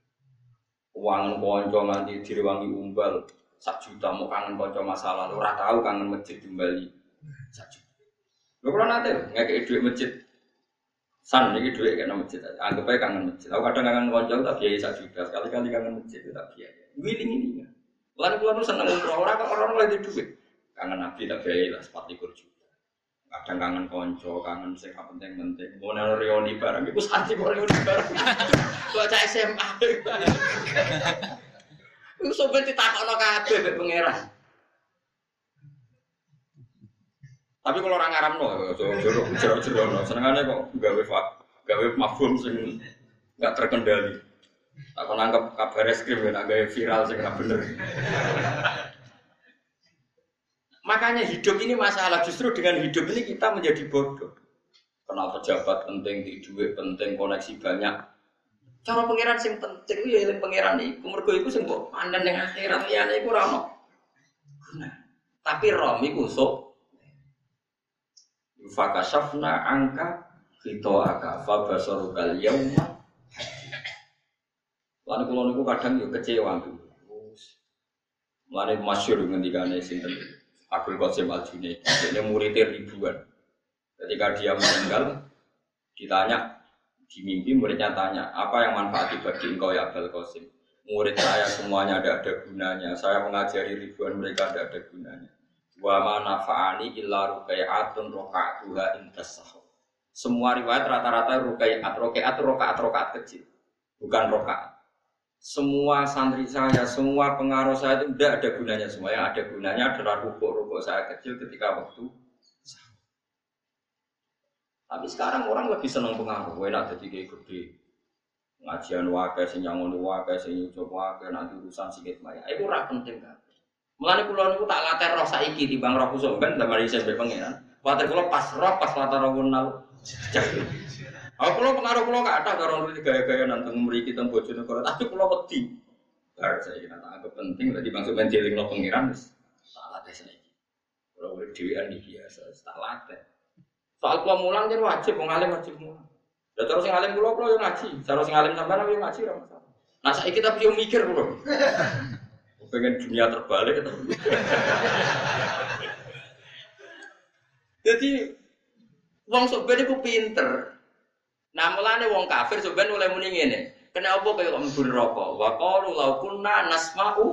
Wangen kanca nganti direwangi umbal sak juta mau kangen kanca masalah ora tahu kangen masjid kembali sak juta. Lho kula nate ngekeki dhuwit masjid San ini duit kan masjid. Anggap aja kangen masjid. Aku kadang kangen konco tak biaya satu juta. Sekali-kali kangen masjid tak biaya. Wiling ini kan. Lalu keluar nu seneng umroh orang orang lagi duit. Kangen nabi tak biaya lah sepat likur juta. Kadang kangen konco, kangen sing penting penting. Mau nero reuni barang, ibu santi mau reuni barang. Tuh aja SMA. Ibu sobat ditakok no kabeh pangeran. Tapi kalau orang Arab no, jero jero jero no, senengannya kok gawe gawe mafhum sing nggak terkendali. Aku nangkep kabar eskrim ya, gawe viral sing nggak bener. Makanya hidup ini masalah. Justru dengan hidup ini kita menjadi bodoh. Kenal pejabat penting, di duit penting, koneksi banyak. Cara pangeran sing penting ya yang pangeran itu. Mergo itu sing mbok pandang yang akhirat liyane iku ora ono. Tapi rom iku sok Fakasafna angka kita aka kal yauma. Lalu kalau niku kadang yo kecewa tuh. Lalu masyur ngendikane sinten Abdul Qasim Al Junaid. Dia muridnya ribuan. Ketika dia meninggal, ditanya di mimpi muridnya tanya apa yang manfaat bagi engkau ya Abdul Qasim. Murid saya semuanya ada ada gunanya. Saya mengajari ribuan mereka ada ada gunanya. Wa ma nafa'ani illa rukai'atun roka'atuha intas. Semua riwayat rata-rata rukai'at, rokai'at, rokaat, rokaat kecil. Bukan rokaat. Semua santri saya, semua pengaruh saya itu tidak ada gunanya semua. Yang ada gunanya adalah rukuk-rukuk saya kecil ketika waktu tapi sekarang orang lebih senang pengaruh. Enak jadi kayak gede. Ngajian wakai, sing nyangon wakai, wakai, nanti urusan sikit maya. Itu ora penting kan. Mulane kula niku tak latih roh saiki bang roh kusum ben damari sampe pengiran. Kuwatir kula pas roh pas latih roh kunal. Aku kula pengaruh gak ada karo ngerti gaya-gaya nanteng mriki teng bojone kula, tapi kula wedi. Bar saya kira tak anggap penting dadi bang sampean dieling lo pengiran wis tak latih saiki. Kula urip dhewean iki biasa, tak latih. Soal kula mulang jen wajib wong alim wajib mulang. Ya terus sing alim kula kula yo ngaji, cara sing alim sampean yo ngaji ora masalah. Nah saiki tapi yo mikir kula. pengen dunia terbalik itu. Jadi wong soben iku pinter. Nah mulane wong kafir soben mulai muni ngene. Kenapa kaya kok mlebu neraka? Wa qalu law kunna nasma'u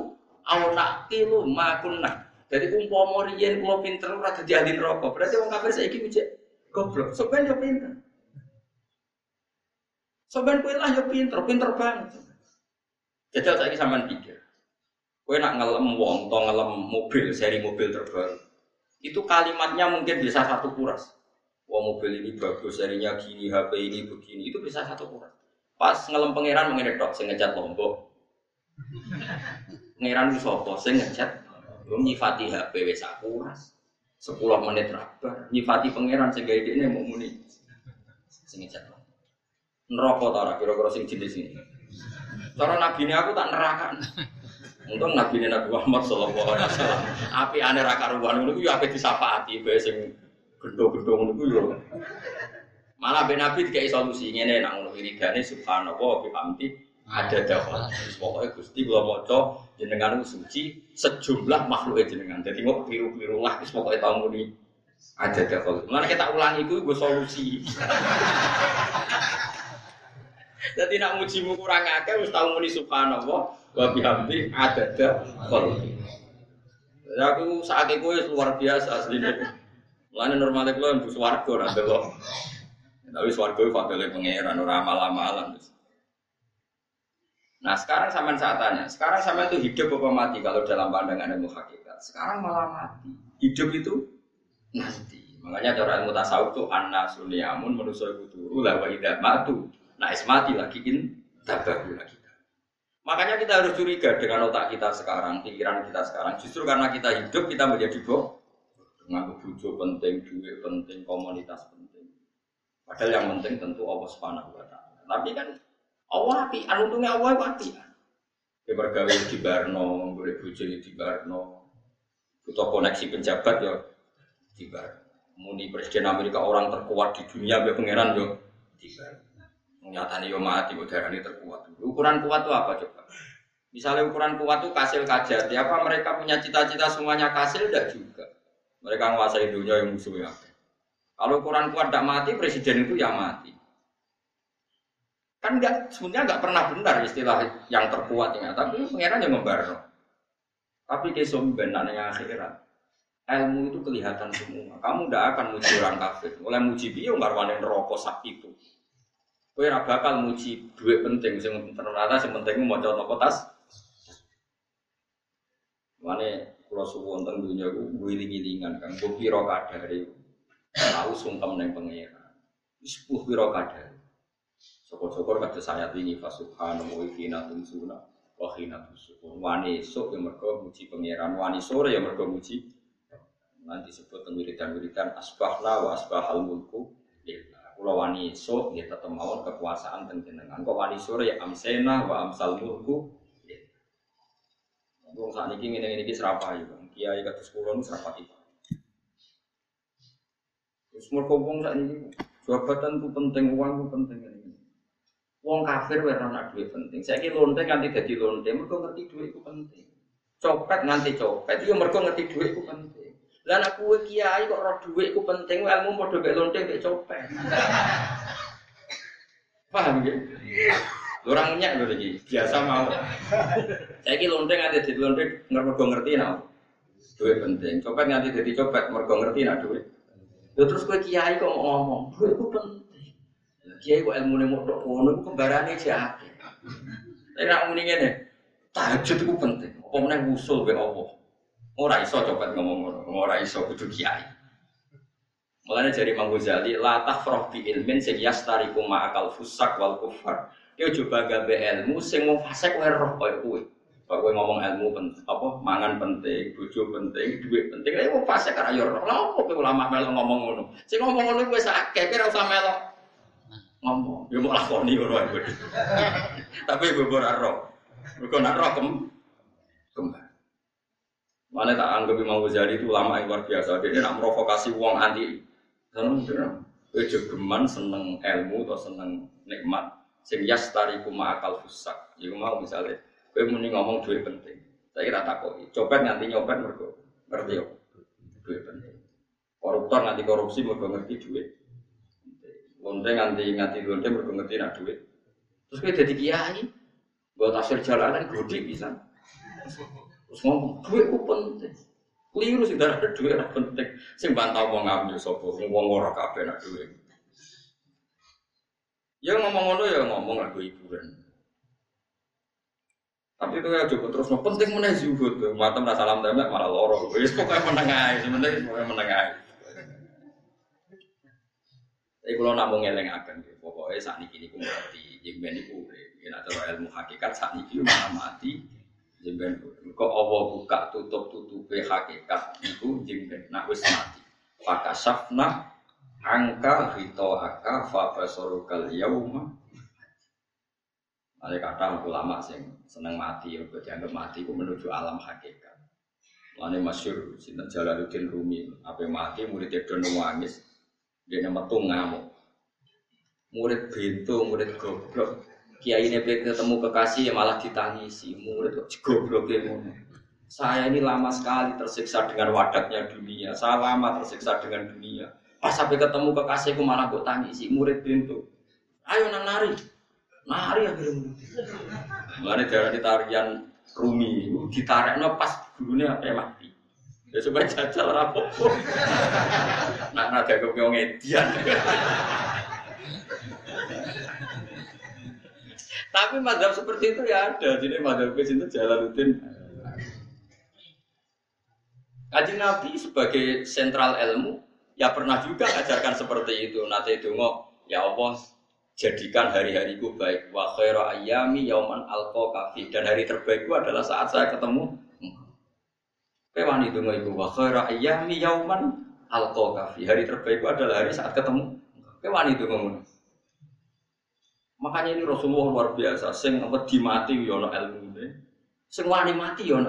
aw naqilu ma kunna. Jadi umpama riyen kula pinter ora dadi ahli neraka. Berarti wong kafir saiki mijik goblok. Soben yo pinter. Soben kowe lah yo pinter, pinter banget. Jajal saiki sampean pikir. Kue nak ngelem wong, atau ngelem mobil, seri mobil terbaru. Itu kalimatnya mungkin bisa satu kuras. Wah mobil ini bagus, serinya gini, HP ini begini, itu bisa satu kuras. Pas ngelem pangeran mengenai dok, saya ngecat lombok. Pangeran itu sopo, saya ngecat. Belum nyifati HP wes kuras. Sepuluh menit rabar, nyifati pangeran sehingga ini mau muni. Saya ngecat lombok. Neraka tara kira-kira sing jenis ini. Cara nabi ini aku tak nerakan. Untung Nabi Nabi Muhammad Sallallahu Alaihi Wasallam. Api aneh raka ruan itu api disafati, bae sing gendong-gendong itu yo. Malah ben Nabi dikai solusi ngene nak ngono wiridane subhanallah wa bihamdi ada dakwah. Pokoknya Gusti kula maca jenengan suci sejumlah makhluk jenengan. Jadi kok biru-biru lah wis pokoke tau muni ada dakwah. Mana kita ulangi itu gue solusi. Jadi nak mujimu kurang akeh wis tau muni subhanallah wa bihamdi khalqi. Ya aku saat itu luar biasa aslinya. Mulane normalnya kulo mlebu swarga ora delok. Tapi swarga itu fadile pangeran ora amal-amalan. Nah sekarang sama saat tanya, sekarang sama itu hidup apa mati kalau dalam pandangan ilmu hakikat? Sekarang malah mati. Hidup itu nanti. Makanya cara ilmu tasawuf itu anna sunyamun manusia itu turu lah wa matu. Nah ismati lagi in tabahu lagi. Makanya kita harus curiga dengan otak kita sekarang, pikiran kita sekarang. Justru karena kita hidup, kita menjadi boh. Menganggap bujo penting, duit penting, komunitas penting. Padahal yang penting tentu Allah Subhanahu wa taala. Tapi kan Allah api, untungnya Allah api. Ya bergawe di Barno, boleh bujo di Barno. Butuh koneksi penjabat ya di Barno. Muni Presiden Amerika orang terkuat di dunia, biar pangeran yo di Barno. Nyatanya yo mati udara ini terkuat. Ukuran kuat itu apa coba? Misalnya ukuran kuat itu kasil kajar. Ya apa mereka punya cita-cita semuanya kasil? Tidak juga. Mereka menguasai dunia yang musuhnya. Kalau ukuran kuat tidak mati, presiden itu ya mati. Kan enggak, sebenarnya nggak pernah benar istilah yang terkuat ini. Tapi pengiran yang membarno. Tapi kesumben yang akhirat. Ilmu itu kelihatan semua. Kamu tidak akan muji orang kafir. Oleh muji dia nggak rokok sakit itu. Ora bakal muji duit penting sing ternyata sing penting mau napa tas. Mane kula suwun teng dunya ku wiling-wilingan Kang mbok pira kadare tau sungkem ning pangeran. Wis puh pira kadare. Syukur-syukur kata saya ini subhanahu wa ta'ala tunsuna wa khina tusyukur. Wani esuk ya mergo muji pangeran, wani sore ya mergo muji nanti sebut wiridan-wiridan asbahna wa asbahal mulku Kulo wani so ya tetep mawon kekuasaan teng jenengan. Kok wani sore ya amsena wa amsal mulku. Wong saat ini ngene iki serapa ya, Kiai kados kula nu serapa iki. Wis mergo wong saat ini jabatan itu penting, uang itu penting ini. Wong kafir wae ora duit penting. Saiki lonte nganti dadi lonte, mergo ngerti duit itu penting. Copet nganti copet, itu mergo ngerti duit itu penting. Lah nek kowe kiai kok roh dhuwit ku penting, ilmu padha mek lonte mek copet. Paham ya? Orang nyak lho iki, biasa mau. Saiki lonte nganti dadi lonte mergo ngerti nang. Duit penting. Copet nganti dadi copet mergo ngerti duit. Lho terus kowe kiai kok ngomong, duit ku penting. Kiai kok ilmune mau tok ngono ku kembarane jake. Tapi nak muni ngene, tahajud itu penting. Apa meneh usul be Allah. Ora iso copet ngomong ngono, ora iso kudu kiai. Mulane dari Imam Ghazali, la tafrah bi ilmin sing yastariku ma'akal fusak wal kufar. Yo coba gawe ilmu sing wong fasik wae roh koyo kuwe. Pak kowe ngomong ilmu penting, apa mangan penting, bojo penting, duit penting. Lah wong fasik ora yo roh. Lah opo kowe ulama melo ngomong ngono. Sing ngomong ngono wis akeh, kira usah melo ngomong. Yo mau lakoni ngono ae. Tapi bobor roh. Mergo nak roh kem kembang. Mana tak anggap Imam Ghazali itu ulama yang luar biasa. Dia nak provokasi uang anti. Seneng. Ojo geman seneng ilmu atau seneng nikmat. Sing yastari kuma akal fusak. Jadi mau misalnya, gue muni ngomong duit penting. Saya kira takut. Copet nanti nyopet mergo ngerti ya. Duit penting. Koruptor nanti korupsi mergo ngerti duit. Lonte nganti nganti lonte mergo ngerti nak duit. Terus gue jadi kiai. Gue tasir jalanan gede bisa. Terus ngomong, duit ku penting. Keliru sih darah ora penting. Sing bantah wong ngambil sapa, wong ora kabeh nak duit. Ya ngomong ngono ya ngomong lagu hiburan. Tapi itu ya cukup terus no penting mana zuhud tuh. Mata merasa salam demek malah loro. Wis pokoknya menengai, sebenarnya pokoknya menengai. Tapi kalau namun ngeleng akan, pokoknya saat ini kini jengben iku urip. Yen ada ilmu hakikat saat ini malah mati, jengben kok Allah buka tutup tutupe hakikat itu jengben nak wis mati. Fakasafna angka hito aka fabasorukal yauma ada kata ulama sing seneng mati, ya dianggap mati itu menuju alam hakikat. Lalu masyur, sinten Jalaluddin Rumi, apa mati muridnya dono nangis, dia metu ngamuk. Murid bintu, murid goblok. Kiai ini ketemu kekasih yang malah ditangisi, murid kok goblok ya Saya ini lama sekali tersiksa dengan wadatnya dunia. Saya lama tersiksa dengan dunia. Pas sampai ketemu kekasihku malah kok tangisi, murid bintu. Ayo nang nari, nari akhirnya. Mulane darah tarian Rumi, ditarik no pas gurunya apa mati. Ya coba jajal rapopo. Nak nada kau ngedian. Tapi madhab seperti itu ya ada. Jadi madhab ke itu Jalaluddin. Kaji Nabi sebagai sentral ilmu ya pernah juga ajarkan seperti itu. Nanti itu ya Allah jadikan hari-hariku baik. Wa khairu ayyami yauman alqa kafi. Dan hari terbaikku adalah saat saya ketemu Kewan itu ibu wa khairu ayyami yauman alqa kafi. Hari terbaikku adalah hari saat ketemu Kewan itu ngomong Makanya ini Rasulullah luar biasa. Sing apa dimati yono ilmu. Ini sing wani mati yono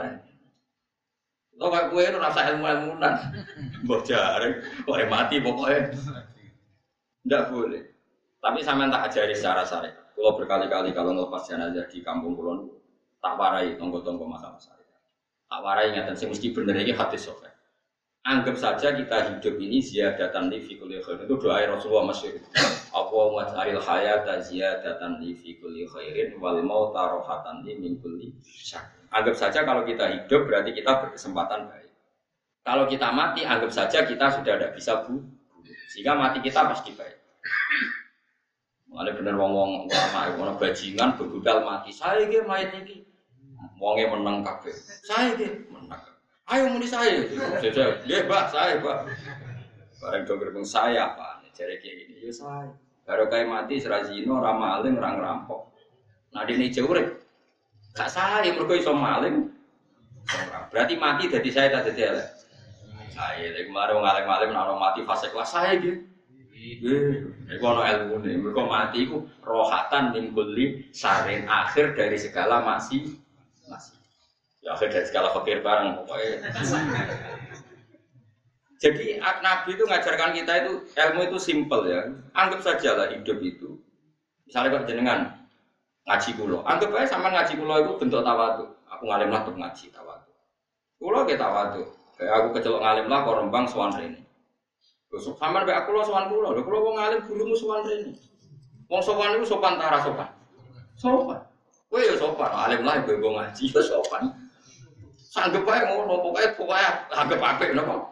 Lo kayak gue itu rasa ilmu-ilmunan Mbok jarang, kok mati pokoknya Tidak boleh tapi saya tak ajari secara syariat. Kalau berkali-kali kalau ngelepas jenazah di kampung kulon, tak warai tonggo-tonggo masalah syariat. Tak warai ingatan sih mesti bener ini hati sofa. Anggap saja kita hidup ini ziyadatan li fi kulli khair. Itu doa Rasulullah masyhur. Allahumma ja'alil hayata ziyadatan li fi kulli khairin wal mauta rohatan li min kulli syar. Anggap saja kalau kita hidup berarti kita berkesempatan baik. Kalau kita mati, anggap saja kita sudah tidak bisa bu. Sehingga mati kita pasti baik. Mulai bener wong wong ulama ono bajingan bebudal mati. Saya iki mayat iki. Wonge menang kabeh. Saya menang. Ayo muni saya. Dia Pak, saya, Pak. Bareng do gerbong saya, Pak. Jare kayak gini, ya saya. Baru kayak mati serazino, ramaling, orang rampok. Nah, ini jauh Gak saya, mereka iso maling. Berarti mati dari saya tak jadi Saya, kemarin ngalim-ngalim, naro mati fase kelas saya gitu. Iku ono nih, mereka mati iku rohatan min kulli sarin akhir dari segala masih masih. Ya akhir dari segala fakir barang pokoknya. Jadi Nabi itu ngajarkan kita itu ilmu itu simple ya. Anggap saja lah hidup itu. Misalnya kalau jenengan ngaji kulo, anggap aja sama ngaji kulo itu bentuk tawadu. Aku ngalim lah untuk ngaji tawadu. Kulo kita tawadu. Kayak aku kecelok ngalim lah korembang swan ini. Terus sampean mbek aku lo sowan kula, lho kula wong alim gurumu sowan rene. Wong sowan iku sopan tara sopan. Sopan. Kowe ya sopan, alim lah ibu ngaji ya sopan. Sanggep ae ngono, pokoke pokoke anggap apik napa.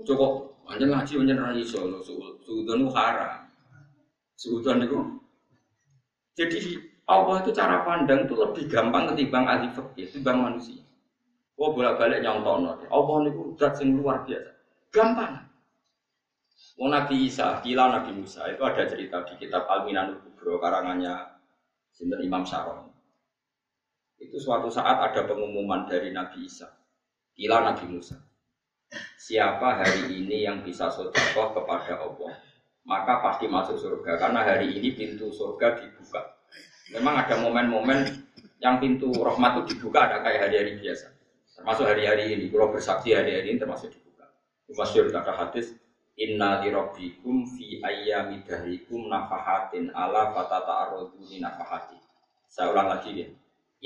Cukup anjen ngaji anjen ra iso lho, suudon haram. Suudon jadi Allah itu cara pandang itu lebih gampang ketimbang ahli fikih, ketimbang manusia. Oh bolak-balik nyontono. Allah niku zat sing luar biasa. Gampang. Wong Nabi Isa, kila Nabi Musa itu ada cerita di kitab Al-Minanul Kubro karangannya Sinten Imam Saron. Itu suatu saat ada pengumuman dari Nabi Isa, kila Nabi Musa. Siapa hari ini yang bisa sodakoh kepada Allah, maka pasti masuk surga. Karena hari ini pintu surga dibuka. Memang ada momen-momen yang pintu rahmat itu dibuka ada kayak hari-hari biasa. Termasuk hari-hari ini. Kalau bersaksi hari-hari ini termasuk dibuka. Masyur kata hadis, Inna li rabbikum fi ayyami dahrikum nafahatin ala fatata arroduni nafahati. Saya ulang lagi ya.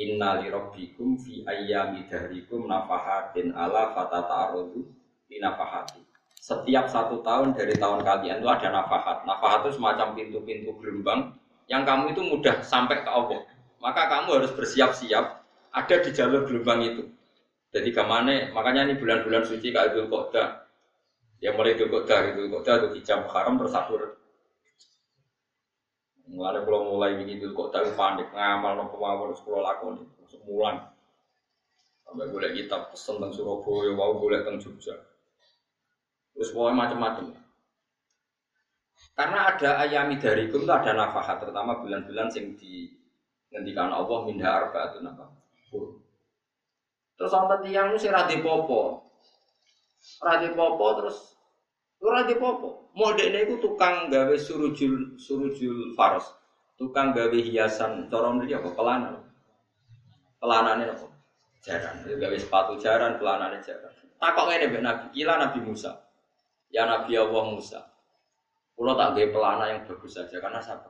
Inna li rabbikum fi ayyami dahrikum nafahatin ala fatata arroduni nafahati. Setiap satu tahun dari tahun kalian itu ada nafahat. Nafahat itu semacam pintu-pintu gelombang yang kamu itu mudah sampai ke Allah. Maka kamu harus bersiap-siap ada di jalur gelombang itu. Jadi ke mana? Makanya ini bulan-bulan suci kayak Idul Qodah Ya mulai itu kota itu kota itu hijab haram terus Mulai kalau mulai begini itu kota itu panik ngamal nopo mawon sekolah lakon itu semulan. Sampai boleh kitab pesen tentang Surabaya, wow boleh tentang Jogja. Terus pokoknya macam-macam. Karena ada ayami dari itu ada nafkah terutama bulan-bulan yang di ngendikan Allah minha arba itu nafkah. Terus orang tiang itu si radi popo, radi popo terus Ora di popo. Modene iku tukang gawe surujul surujul faros. Tukang gawe hiasan cara mriki apa pelana. Pelanane apa? Jaran. Gawe sepatu jaran, pelanane jaran. Takok ngene mbek Nabi, kila Nabi Musa. Ya Nabi Allah Musa. Pulau tak gawe pelana yang bagus saja karena saya.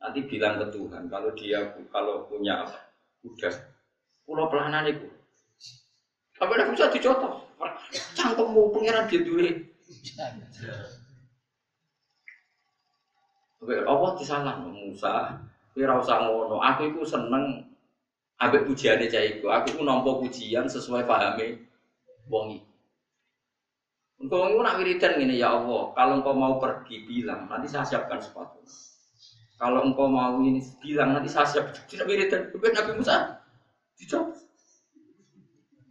Nanti bilang ke Tuhan kalau dia kalau punya apa? Udah. Pulau pelana itu. Tapi Nabi Musa dicotok. Cangkemmu pangeran dia duit. Oke, apa disalah Musa? Kowe ora usah ngono. Aku iku seneng ambek pujiane cah iku. Aku iku nampa pujian sesuai pahame wong iki. Engkau engkau nak wiridan gini ya Allah. Kalau engkau mau pergi bilang, nanti saya siapkan sepatu. Kalau engkau mau ini bilang, nanti saya siap. Tidak wiridan. Kemudian Nabi Musa dicoba.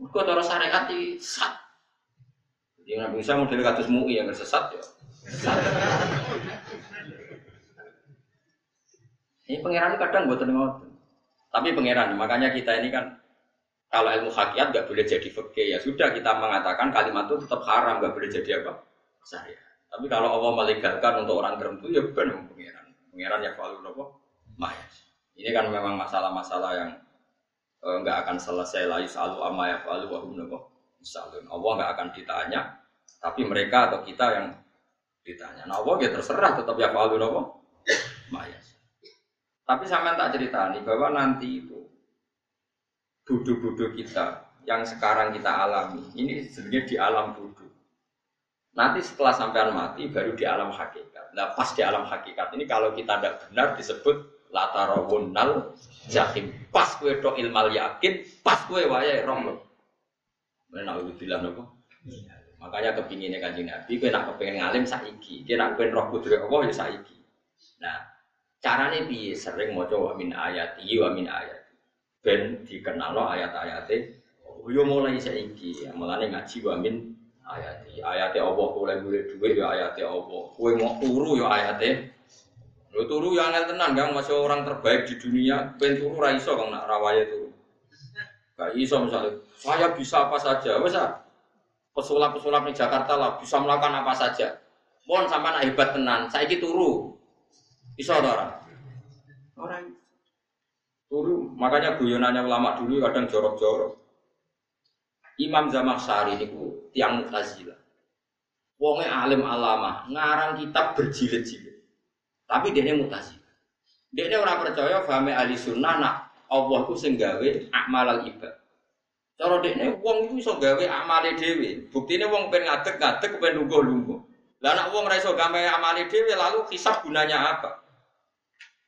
Engkau taruh syariat di sat. Yang Nabi Musa model kados MUI yang sesat ya. Ini pangeran kadang buat ngoten. Tapi pangeran, makanya kita ini kan kalau ilmu hakikat nggak boleh jadi fakih ya sudah kita mengatakan kalimat itu tetap haram nggak boleh jadi apa saya. Tapi kalau Allah melegalkan untuk orang tertentu ya benar pangeran. Pangeran ya kalau mayas. Ini kan memang masalah-masalah yang eh, nggak akan selesai lah yusalu amma ya falu wa hum misalnya Allah nggak akan ditanya, tapi mereka atau kita yang ditanya. Nah Allah ya terserah tetap ya falu nopo mayas. Tapi sama tak cerita nih bahwa nanti itu bodoh-bodoh kita yang sekarang kita alami ini sebenarnya di alam bodoh. Nanti setelah sampean mati baru di alam hakikat. Nah pas di alam hakikat ini kalau kita tidak benar disebut latarawunnal jahim. Pas kue do ilmal yakin, pas kue wayai romo. Mana bilang nopo? Makanya kepinginnya kanjeng Nabi, kue nak kepengen ngalim saiki, kue nak kepengen roh kudri Allah ya saiki. Nah, caranya bi sering mau coba min ayat, wa min ayat. Ben dikenal lo ayat-ayatnya. Oh, yo mulai saiki, mulane ngaji wa min ayat. Ayatnya Allah boleh boleh duit ya ayatnya Allah. Kue mau turu ya ayatnya. Lo turu ya angel tenan, kan masih orang terbaik di dunia. Ben turu raiso kang nak rawaya turu. Gak iso misalnya, saya bisa apa saja, wes pesulap-pesulap di Jakarta lah bisa melakukan apa saja. Mohon sama anak hebat tenan, saya gitu turu. Bisa orang. Orang turu, makanya guyonannya ulama dulu kadang jorok-jorok. Imam Zamakhsyari ku tiang Mu'tazilah. Wonge alim alama, ngarang kitab berjilid-jilid. Tapi dia ini Mu'tazilah. Dia ini orang percaya fahmi ahli sunnah nak Allah itu senggawe akmalal ibad. Cara dekne wong iku iso gawe amale dhewe. Buktine wong pengen ngadeg-ngadeg pengen lungguh-lungguh. Lah nek wong ora iso gawe amale dhewe lalu hisab gunanya apa?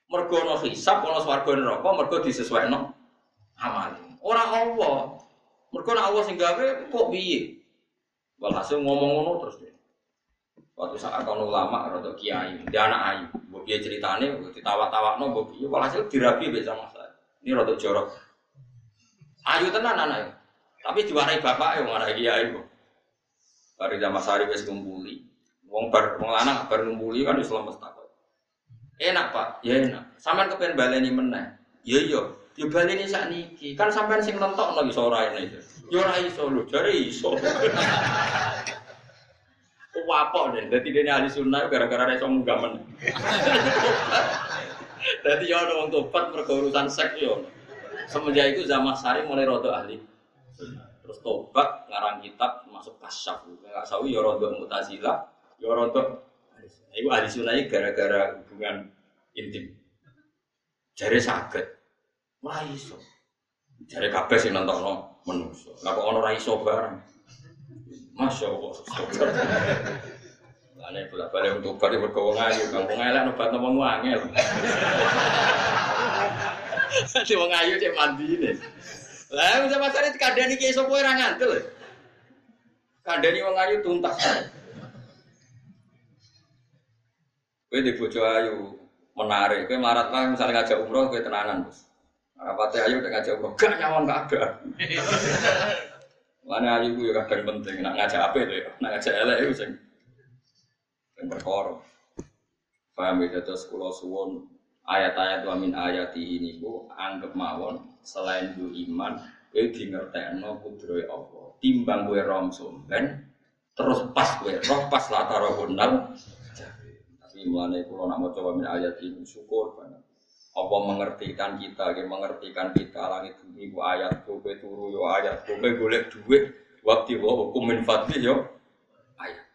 Mergo ono hisab ono swarga neraka mergo disesuaikno amale. Ora Allah. Mergo nek Allah sing gawe kok piye? Walhasil ngomong ngono terus dia. Waktu saat ono ulama rada kiai, dia anak ayu. Mbok piye ceritane ditawa-tawakno mbok piye walhasil dirabi mbek sama saya. Ini rada jorok. Ayu tenan anaknya. Tapi diwarai bapak yang ngarai kiai kok. Bari zaman sari wis ngumpuli. Wong bar wong lanang bar ngumpuli kan lemes takut. Enak Pak, ya enak. Sampean kepen baleni meneh. Ya iya, ya baleni sakniki. Kan sampean sing nentokno iso ora itu. Ya ora iso lho, jare iso. Wapok deh, jadi dia ahli sunnah gara-gara dia sombong gamen. Jadi ya ada orang tobat urusan seks ya. Semenjak itu zaman sari mulai rodo ahli. Terus tobat ngarang kitab masuk kasyaf. Sawi ya rodo mutazila, ya rodo. Ibu ahli sunnah gara-gara hubungan intim. Jari sakit, wah iso. Jari kabeh sing nonton menungso. Lah kok ono ra iso bareng. Masya Allah. Ane bolak balik untuk balik berkawang ayu, kampung elek nobat nopo ngangel. Si wong ayu cek mandi ini. Lah bisa kadang iki esok kowe ra ngantel. Kadang wong ayu tuntas. Kowe di bojo ayu menarik, kowe marat lah misalnya ngajak umroh kowe tenanan, Bos. Rapate ayu ngajak umroh, gak nyawang gak ada. Mana ayu gue kadang penting, nak ngajak apa itu ya, nak ngajak elek itu sing yang berkoro. Paham ya, terus kalau suwon ayat-ayat wa min ayati ini bu anggap mawon selain du iman, gue di no kudroy Allah. Timbang gue rom sumben, terus pas gue roh pas latar honal. Tapi mulane kalau nak mau coba min ayat ini syukur banget. Allah mengertikan kita, dia mengertikan kita langit bumi bu ayat kowe turu yo ayat kowe golek duit waktu wa hukum min fadli yo ayat.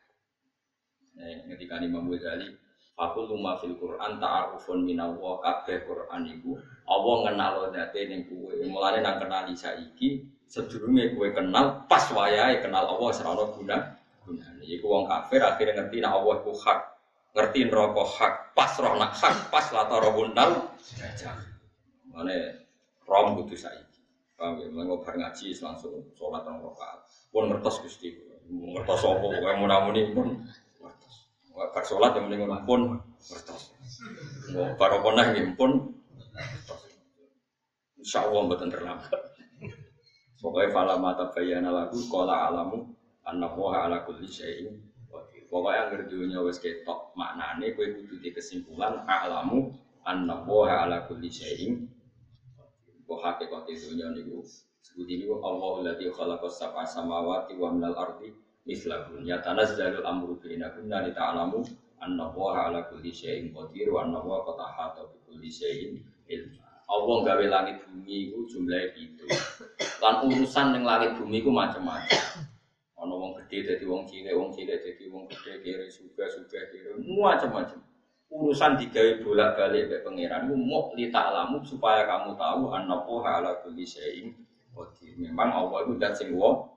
Nah, ketika Imam Ghazali Fakul luma fil Quran ta'arufun minallah kabeh Quran iku. Allah ngenal date ning. Mulane nang kenali saiki sedurunge kowe kenal pas wayahe kenal Allah serana guna gunane. Iku wong kafir akhirnya ngerti nek Allah iku hak. Ngerti neraka hak. Pas roh nak hak pas latar bundal mana rom butuh saya paham ya? Bar ngaji langsung sholat rong rakaat. Pun ngertos gusti. Ngertos apa? Pokoknya mau namuni pun bar sholat yang mending pun ngertos. Mau bar apa nah pun insya Allah buatan terlambat. Pokoknya fala mata bayana lagu kola alamu anak ala kulli syai'in Pokoknya yang dunia wes ketok maknane kue kudu di kesimpulan alamu wa ala kulli syai'in wa haqiqati dunia niku sebut ini Allah alladzi khalaqa sab'a samawati wa minal ardi mislahun ya tanazzalul amru bainakunna li ta'lamu anna wa ala kulli syai'in qadir wa anna wa qad ahata bi kulli syai'in ilma Allah gawe langit bumi itu jumlahnya itu. Lan urusan yang langit bumi itu macam-macam. Ono wong gede jadi wong cilik, wong cilik jadi wong gede, kiri suga suga kiri, macam-macam. Urusan digawe bolak balik ke pangeran, mau lita alamu supaya kamu tahu anak poha ala kulli syai'in Memang Allah itu dan sing wong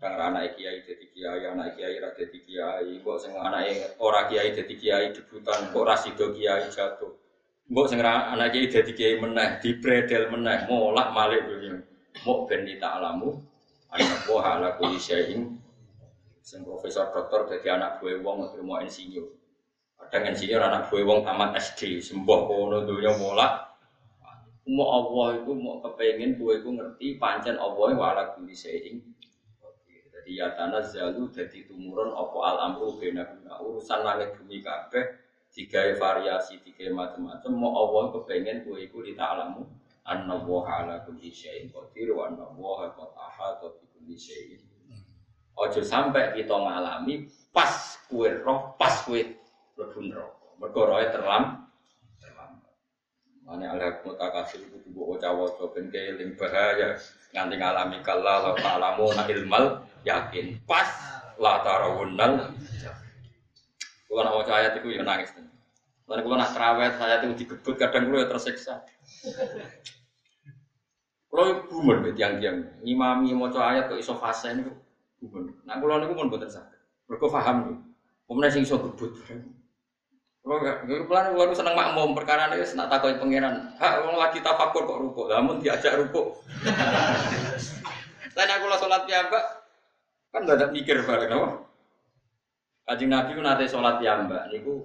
kadang anak kiai jadi kiai, anak kiai ra jadi kiai, kok sing anak ora kiai jadi kiai debutan, kok ra sido kiai jatuh. Mbok sing anak kiai jadi kiai meneh, dibredel meneh, molak malik dunia. Mau ben alamu anak buah ala kuli syai'in. Sing profesor doktor jadi anak buah wong mau insinyur kadang insinyur anak buah wong tamat SD sembuh kono dunia mulak mau Allah itu mau kepengen buah itu ngerti pancen Allah wa ala syai'in jadi ya tanah zalu jadi tumurun apa al amru urusan langit bumi kabeh tiga variasi tiga macam-macam mau Allah kepengen buah itu dita'alamu anna wa ala kulli syai'in qadir wa anna wa qad ahata kulli syai'in Ojo sampai kita ngalami pas kue roh, pas kue mlebu neraka. Mergo terlam terlambat. Mane ala mutakasir itu dibawa waca ben keling bahaya nganti ngalami kala la ta'lamu na ilmal yakin. Pas la tarawunnal Kalau nak waca ayat itu ya nangis. Lalu kalau nak terawet saya itu digebut kadang kalau ya tersiksa. Kalau bumer bet yang tiang imami mau coba ayat ke iso fase bumer. Nah kalau niku pun bukan sakit. Mereka paham nih. Kemudian sing iso gebut. Kalau pelan kalau seneng makmum perkara ini nak takoi pangeran. Hak orang lagi tafakur kok ruko. Namun diajak ruko. Lain aku lah sholat mbak, kan gak ada mikir bareng apa. Kanjeng Nabi ku nate salat piyambak niku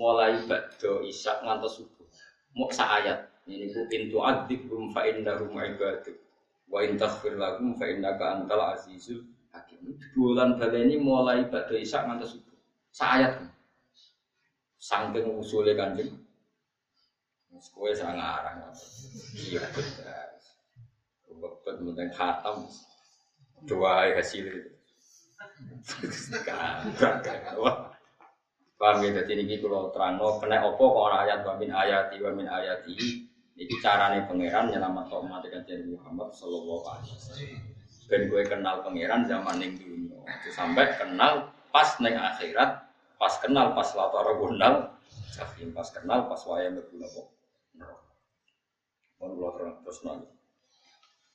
mulai badhe isya ngantos subuh. Mau sak ayat. Ini ku pintu adzibhum fa innahum ibaduk. Wa in taghfir lahum fa innaka antal azizul hakim. Bulan baleni mulai badhe isya ngantos subuh. Sak ayat. Sangking usule kanjeng. Kowe sak ngarang. Iya betul. Bebet penting khatam. Doa hasil itu. Paham ya, jadi ini kalau terang, kena opo kok orang ayat wa min ayati wa min ayati. Ini caranya pangeran nyelamat umat dengan Muhammad Sallallahu Alaihi Wasallam. Ben gue kenal pangeran zaman yang dunia Sampai kenal pas neng akhirat Pas kenal pas latar gondal pas kenal pas waya berguna kok Mohon terus nanti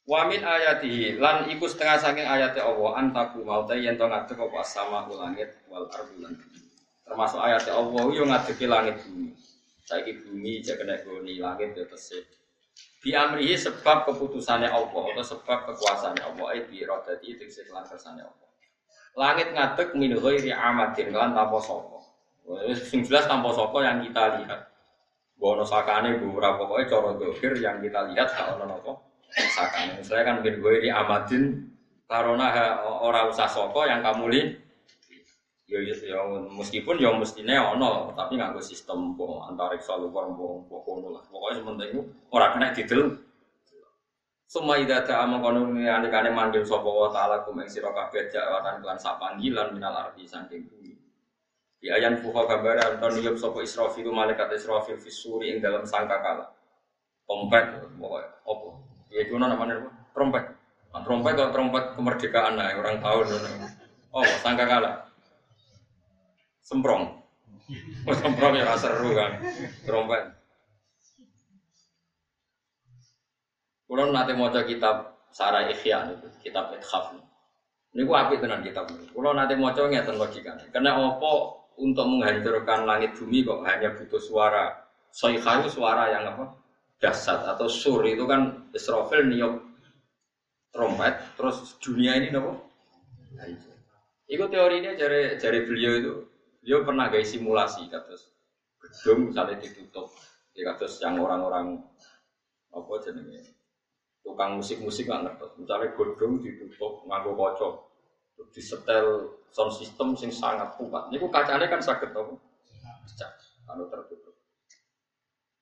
Wa min ayatihi lan iku setengah saking ayat Allah antaku maute yen to ngadeg apa sama ulangit wal ardi Termasuk ayat Allah yang ngadeki langit bumi. Saiki bumi jadi kena goni langit ya tesih. Bi amrihi sebab keputusannya Allah atau sebab kekuasaannya Allah ai bi radati itu lan kersane Allah. Langit ngadek min ghairi amadin kan tanpa sapa. Sing jelas tanpa sapa yang kita lihat. Bono sakane ora pokoke cara dokir yang kita lihat gak ono napa sakane. Misalnya kan min ghairi amadin karena ora usah sapa yang kamu lihat Ya, ya, ya meskipun ya mestinya ono, tapi nggak sistem boh antariksa luar boh kono lah. Pokoknya sementing itu orang kena didel. Semua ida tak amang kono ane kane manggil sopo wa taala kum ing sira kabeh jawatan kelan sak panggilan minal arti saking bumi. Di ayan fuha kabar anton yub sopo Israfil malaikat Israfil fisuri ing dalam sangkakala. Trompet pokoknya opo. Ya itu namanya? Trompet. Nah, trompet kalau trompet kemerdekaan lah orang tahun. Oh, sangkakala semprong. semprong ya seru kan, trompet. Kulo nanti mau kitab Sarah Ikhya itu, kitab Ithaf. Ini gua api dengan kitab ini. Kulo nanti mau coba ngeten logikanya. Karena opo untuk menghancurkan langit bumi kok hanya butuh suara soikaru suara yang apa dasar atau sur itu kan Israfil niup trompet terus dunia ini nopo. Itu teorinya jari jari beliau itu dia pernah gaya simulasi kados gedung misalnya ditutup, ya kados yang orang-orang apa jenenge tukang musik-musik nggak ngerti. Misalnya gedung ditutup nganggo kocok, disetel sound system sing sangat kuat. Ini kacanya kan sakit apa? Pecah, kalau tertutup.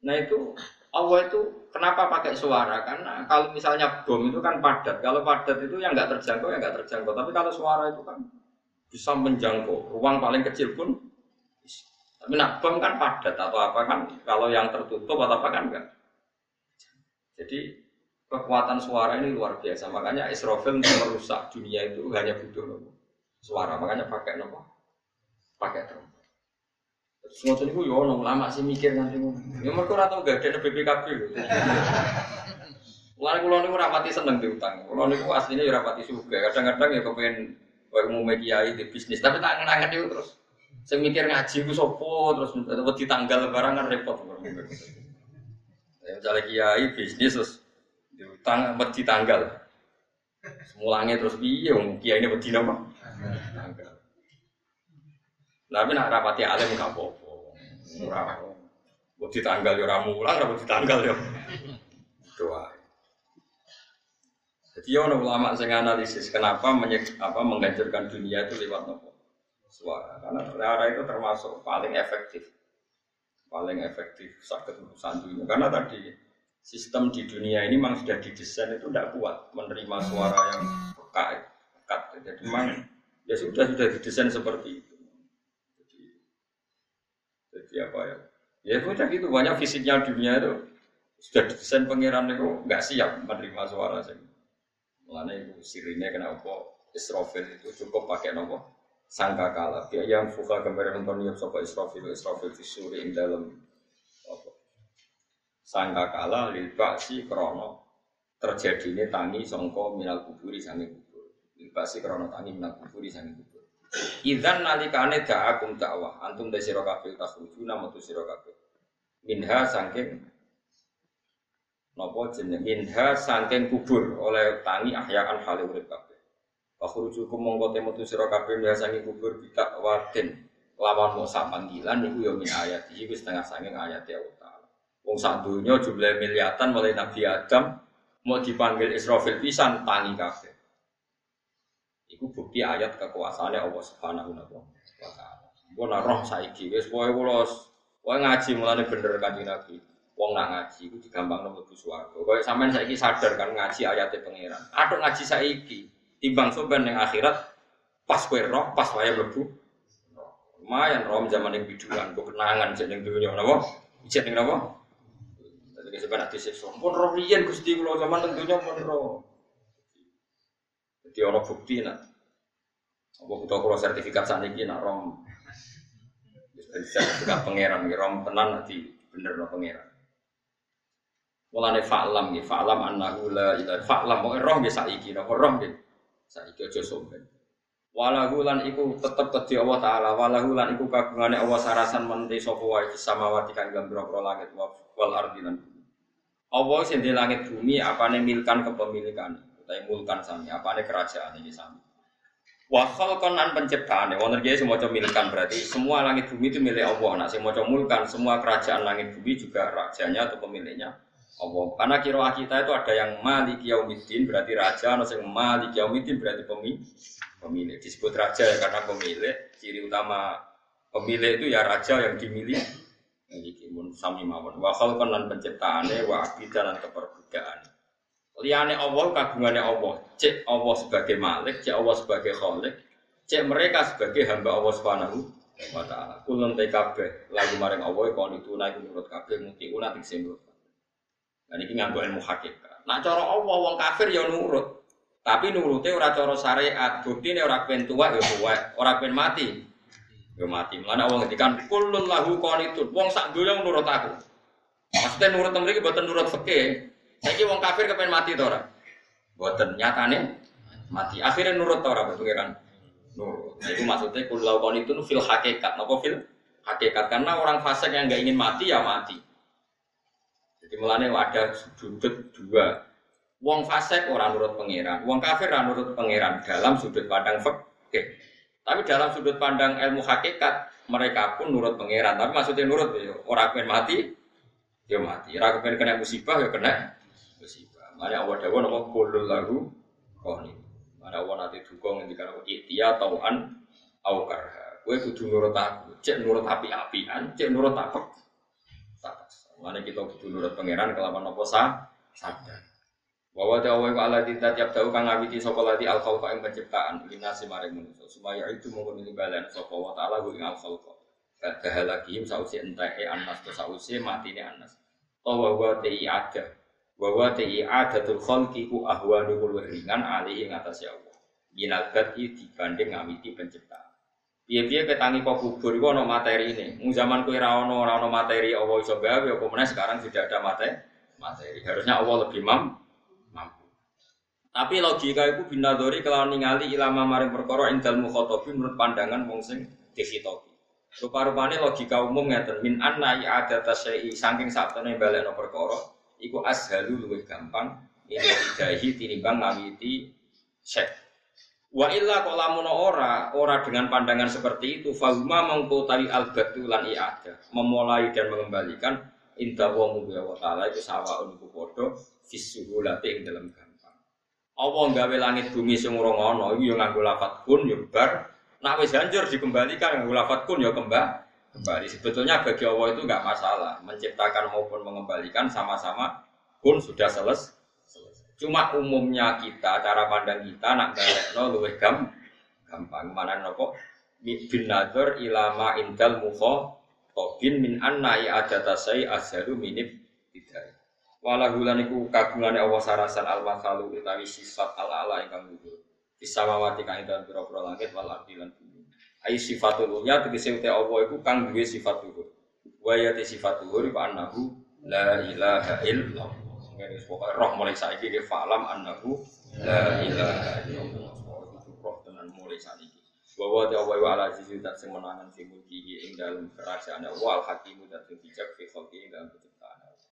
Nah itu Allah itu kenapa pakai suara? Karena kalau misalnya bom itu kan padat. Kalau padat itu yang nggak terjangkau ya nggak terjangkau. Tapi kalau suara itu kan bisa menjangkau. Ruang paling kecil pun tapi nak bom kan padat atau apa kan kalau yang tertutup atau apa kan enggak jadi kekuatan suara ini luar biasa. Makanya Israfil merusak dunia itu hanya butuh suara. Makanya pakai nopo? Pakai trompet ngotot itu yo ya lama sih mikir nanti ya mereka atau enggak ada BPKB Mulai kulo niku rapati seneng diutang. Kulo niku aslinya ya rapati suka. Kadang-kadang ya kepengen Kayak mau kiai di bisnis, tapi tak ngenangan itu terus. Saya mikir ngaji itu sopo, terus di tanggal lebaran kan repot. Ya, misalnya kiai bisnis terus diutang di tanggal. Semulangnya terus piye wong kiai ini beti nama? Tapi nak rapati alim gak apa-apa. Ora. Beti tanggal ya ora mulang, ora beti tanggal ya. Doa. Jadi ya ulama yang analisis kenapa menyek, apa menghancurkan dunia itu lewat nopo suara. Karena suara itu termasuk paling efektif, paling efektif sakit urusan dunia. Karena tadi sistem di dunia ini memang sudah didesain itu tidak kuat menerima suara yang pekat, pekat. Jadi memang ya sudah sudah didesain seperti itu. Jadi apa ya? Ya sudah gitu banyak fisiknya dunia itu sudah didesain pangeran itu nggak siap menerima suara sih. Mulanya itu sirinya kenapa Israfil itu cukup pakai nopo sangka kala. Dia yang fuka gambar nonton yang sopo Israfil Israfil disuri ing dalam apa sangka kala libat si krono terjadi ini tangi songko minal kuburi sangi kubur. Si krono tangi minal kuburi sangi kubur. Idan nalikane da'akum dakwah antum dari sira kabeh tasrujuna metu sira kabeh. Minha saking Nopo jeneng minha saking kubur oleh tangi ahyaan hale urip kabeh. Fakhrujukum mongko temu tu sira kabeh biasane kubur bidak wadin lawan mau sak panggilan niku ya min ayat iki wis setengah saking ayat ya Allah. Wong sak donya jumlah miliatan mulai Nabi Adam mau dipanggil Israfil pisan tangi kabeh. Iku bukti ayat kekuasaannya Allah Subhanahu wa taala. Gue roh saiki wis pokoke kula pokoke ngaji mulane bener kanjeng Nabi. Wong nak ngaji iku digampangno mlebu swarga. Kaya sampean saiki sadar kan ngaji ayate pangeran. Atuk ngaji saiki timbang soben ning akhirat pas kowe roh pas wae mlebu. Lumayan rom zaman yang biduan, kok kenangan jeneng dunia napa? Jeneng napa? Jadi sebenarnya disiksa. Pun roh riyen Gusti kula zaman tentunya pun roh. Jadi orang bukti nak. Apa butuh kalau sertifikat saniki nak rom. Sertifikat pangeran, rom tenan nanti bener no pangeran. Mulane fa'lam nggih, fa'lam annahu la ilaha fa'lam kok roh nggih saiki, napa roh nggih. Saiki aja sombong. Walahu lan iku tetep kedhi Allah taala, walahu lan iku kagungane Allah sarasan menti sapa wae samawati kang dalam pira langit wal ardi lan Allah sing di langit bumi apane milkan kepemilikan, utawa mulkan sami, apane kerajaan ini sami. Wa khalqan an penciptaan, wonten kiye semoga milkan berarti semua langit bumi itu milik Allah. Nah, semoga mulkan semua kerajaan langit bumi juga rajanya atau pemiliknya Allah. Karena kiroah kita itu ada yang malik yaumiddin berarti raja, ada yang malik yaumiddin berarti pemilik. Pemilik disebut raja ya karena pemilik. Ciri utama pemilik itu ya raja yang dimiliki. Ini mun sami mawon. Wa khalqan lan penciptaane wa abidan lan keperbudakan. Liane Allah kagungane Allah. Cek Allah sebagai malik, cek Allah sebagai khalik, cek mereka sebagai hamba Allah Subhanahu wa taala. Kulun kabeh lagu maring Allah kon itu naik menurut kabeh muti ulah sing menurut Nah ini nganggo ilmu hakikat. Nah cara Allah wong kafir ya nurut. Tapi nurute ora cara syariat. Buktine ora pen tua ya tua, ora pen mati. Ya mati. Mulane Allah ngendikan kullun lahu qanitun. Wong sak donya nurut aku. Maksudnya nurut mriki boten nurut fikih. Saiki wong kafir kepen mati to ora? Boten nyatane mati. Akhirnya nurut to ora pengiran? Nurut. Nah, itu maksudnya kullu lahu qanitun fil hakikat. Napa fil hakikat? Karena orang fasik yang enggak ingin mati ya mati. Jadi mulane ada sudut dua. Wong fasik orang nurut pangeran, wong kafir orang nurut pangeran dalam sudut pandang fikih. Tapi dalam sudut pandang ilmu hakikat mereka pun nurut pangeran. Tapi maksudnya nurut ya orang pengen mati, ya mati. Orang pengen kena musibah ya kena. Mana Allah dawa nama kulul lagu koni. Mana Allah nanti dukung ngendikan aku ikhtiya tauan au karha. Kue kudu nurut aku, cek nurut api-apian, cek nurut apa? Mana kita butuh nurut pangeran kelawan nopo sah sadar. Bahwa dawa wa ala kita tiap tahu kang ngawiti sapa lati al khalqa ing penciptaan linasi maring manusa. Supaya itu mongko balan sapa wa taala ing al khalqa. Lagi sausi entae anas to sausi matine anas. Tawa wa ti ada. Bahwa ti adatul khalqi ku ahwanu ringan alih ing atas ya Allah. Minal dibanding ngawiti penciptaan. Piye-piye ketangi kok kubur ana materi ini. Mung zaman kowe ora ana materi Allah iso gawe apa sekarang tidak ada materi. Materi. Harusnya Allah lebih mam, mampu. Tapi logika itu binadori kalau ningali ilama maring perkara indal mukhotobi menurut pandangan wong sing dikhitobi. Rupa-rupane logika umum ngeten min anna ada tasyai saking sabtene balekno perkara iku ashalu luwih gampang ini idahi tinimbang ngawiti syekh Wa illa kolamuno ora, ora dengan pandangan seperti itu, fahuma mengkotari al-batulan i'ada, memulai dan mengembalikan indah wa mubiya wa itu sawa uniku podo, fisuhulati ing dalam gampang. Allah nggawe langit bumi sing ora ngono, iku lafat kun yo bar, nak wis hancur dikembalikan nganggo lafat kun yo kembali. Kembali sebetulnya bagi Allah itu enggak masalah, menciptakan maupun mengembalikan sama-sama kun sudah selesai Cuma umumnya kita, cara pandang kita nak balik no gam, gampang. Mana nopo bin nazar ilama indal mukho tobin min anna ada tasai asharu minib tidak. Walahulan iku kagungane Allah sarasan al masalu utawi sifat al ala ingkang luhur. Bisamawati kang dalam pira-pira langit wal. Ai sifatul ulya tegese uti Allah iku kang duwe sifat luhur. Wa ya sifat luhur iku annahu la ilaha illallah. Ngene pokoknya roh mulai saiki ke falam annahu la ilaha illallah. Roh tenan mulai saiki. Bahwa ta wa ala aziz tak semenangan fi mulkihi ing dalam kerajaan Allah al dan bijak fi khalqi dalam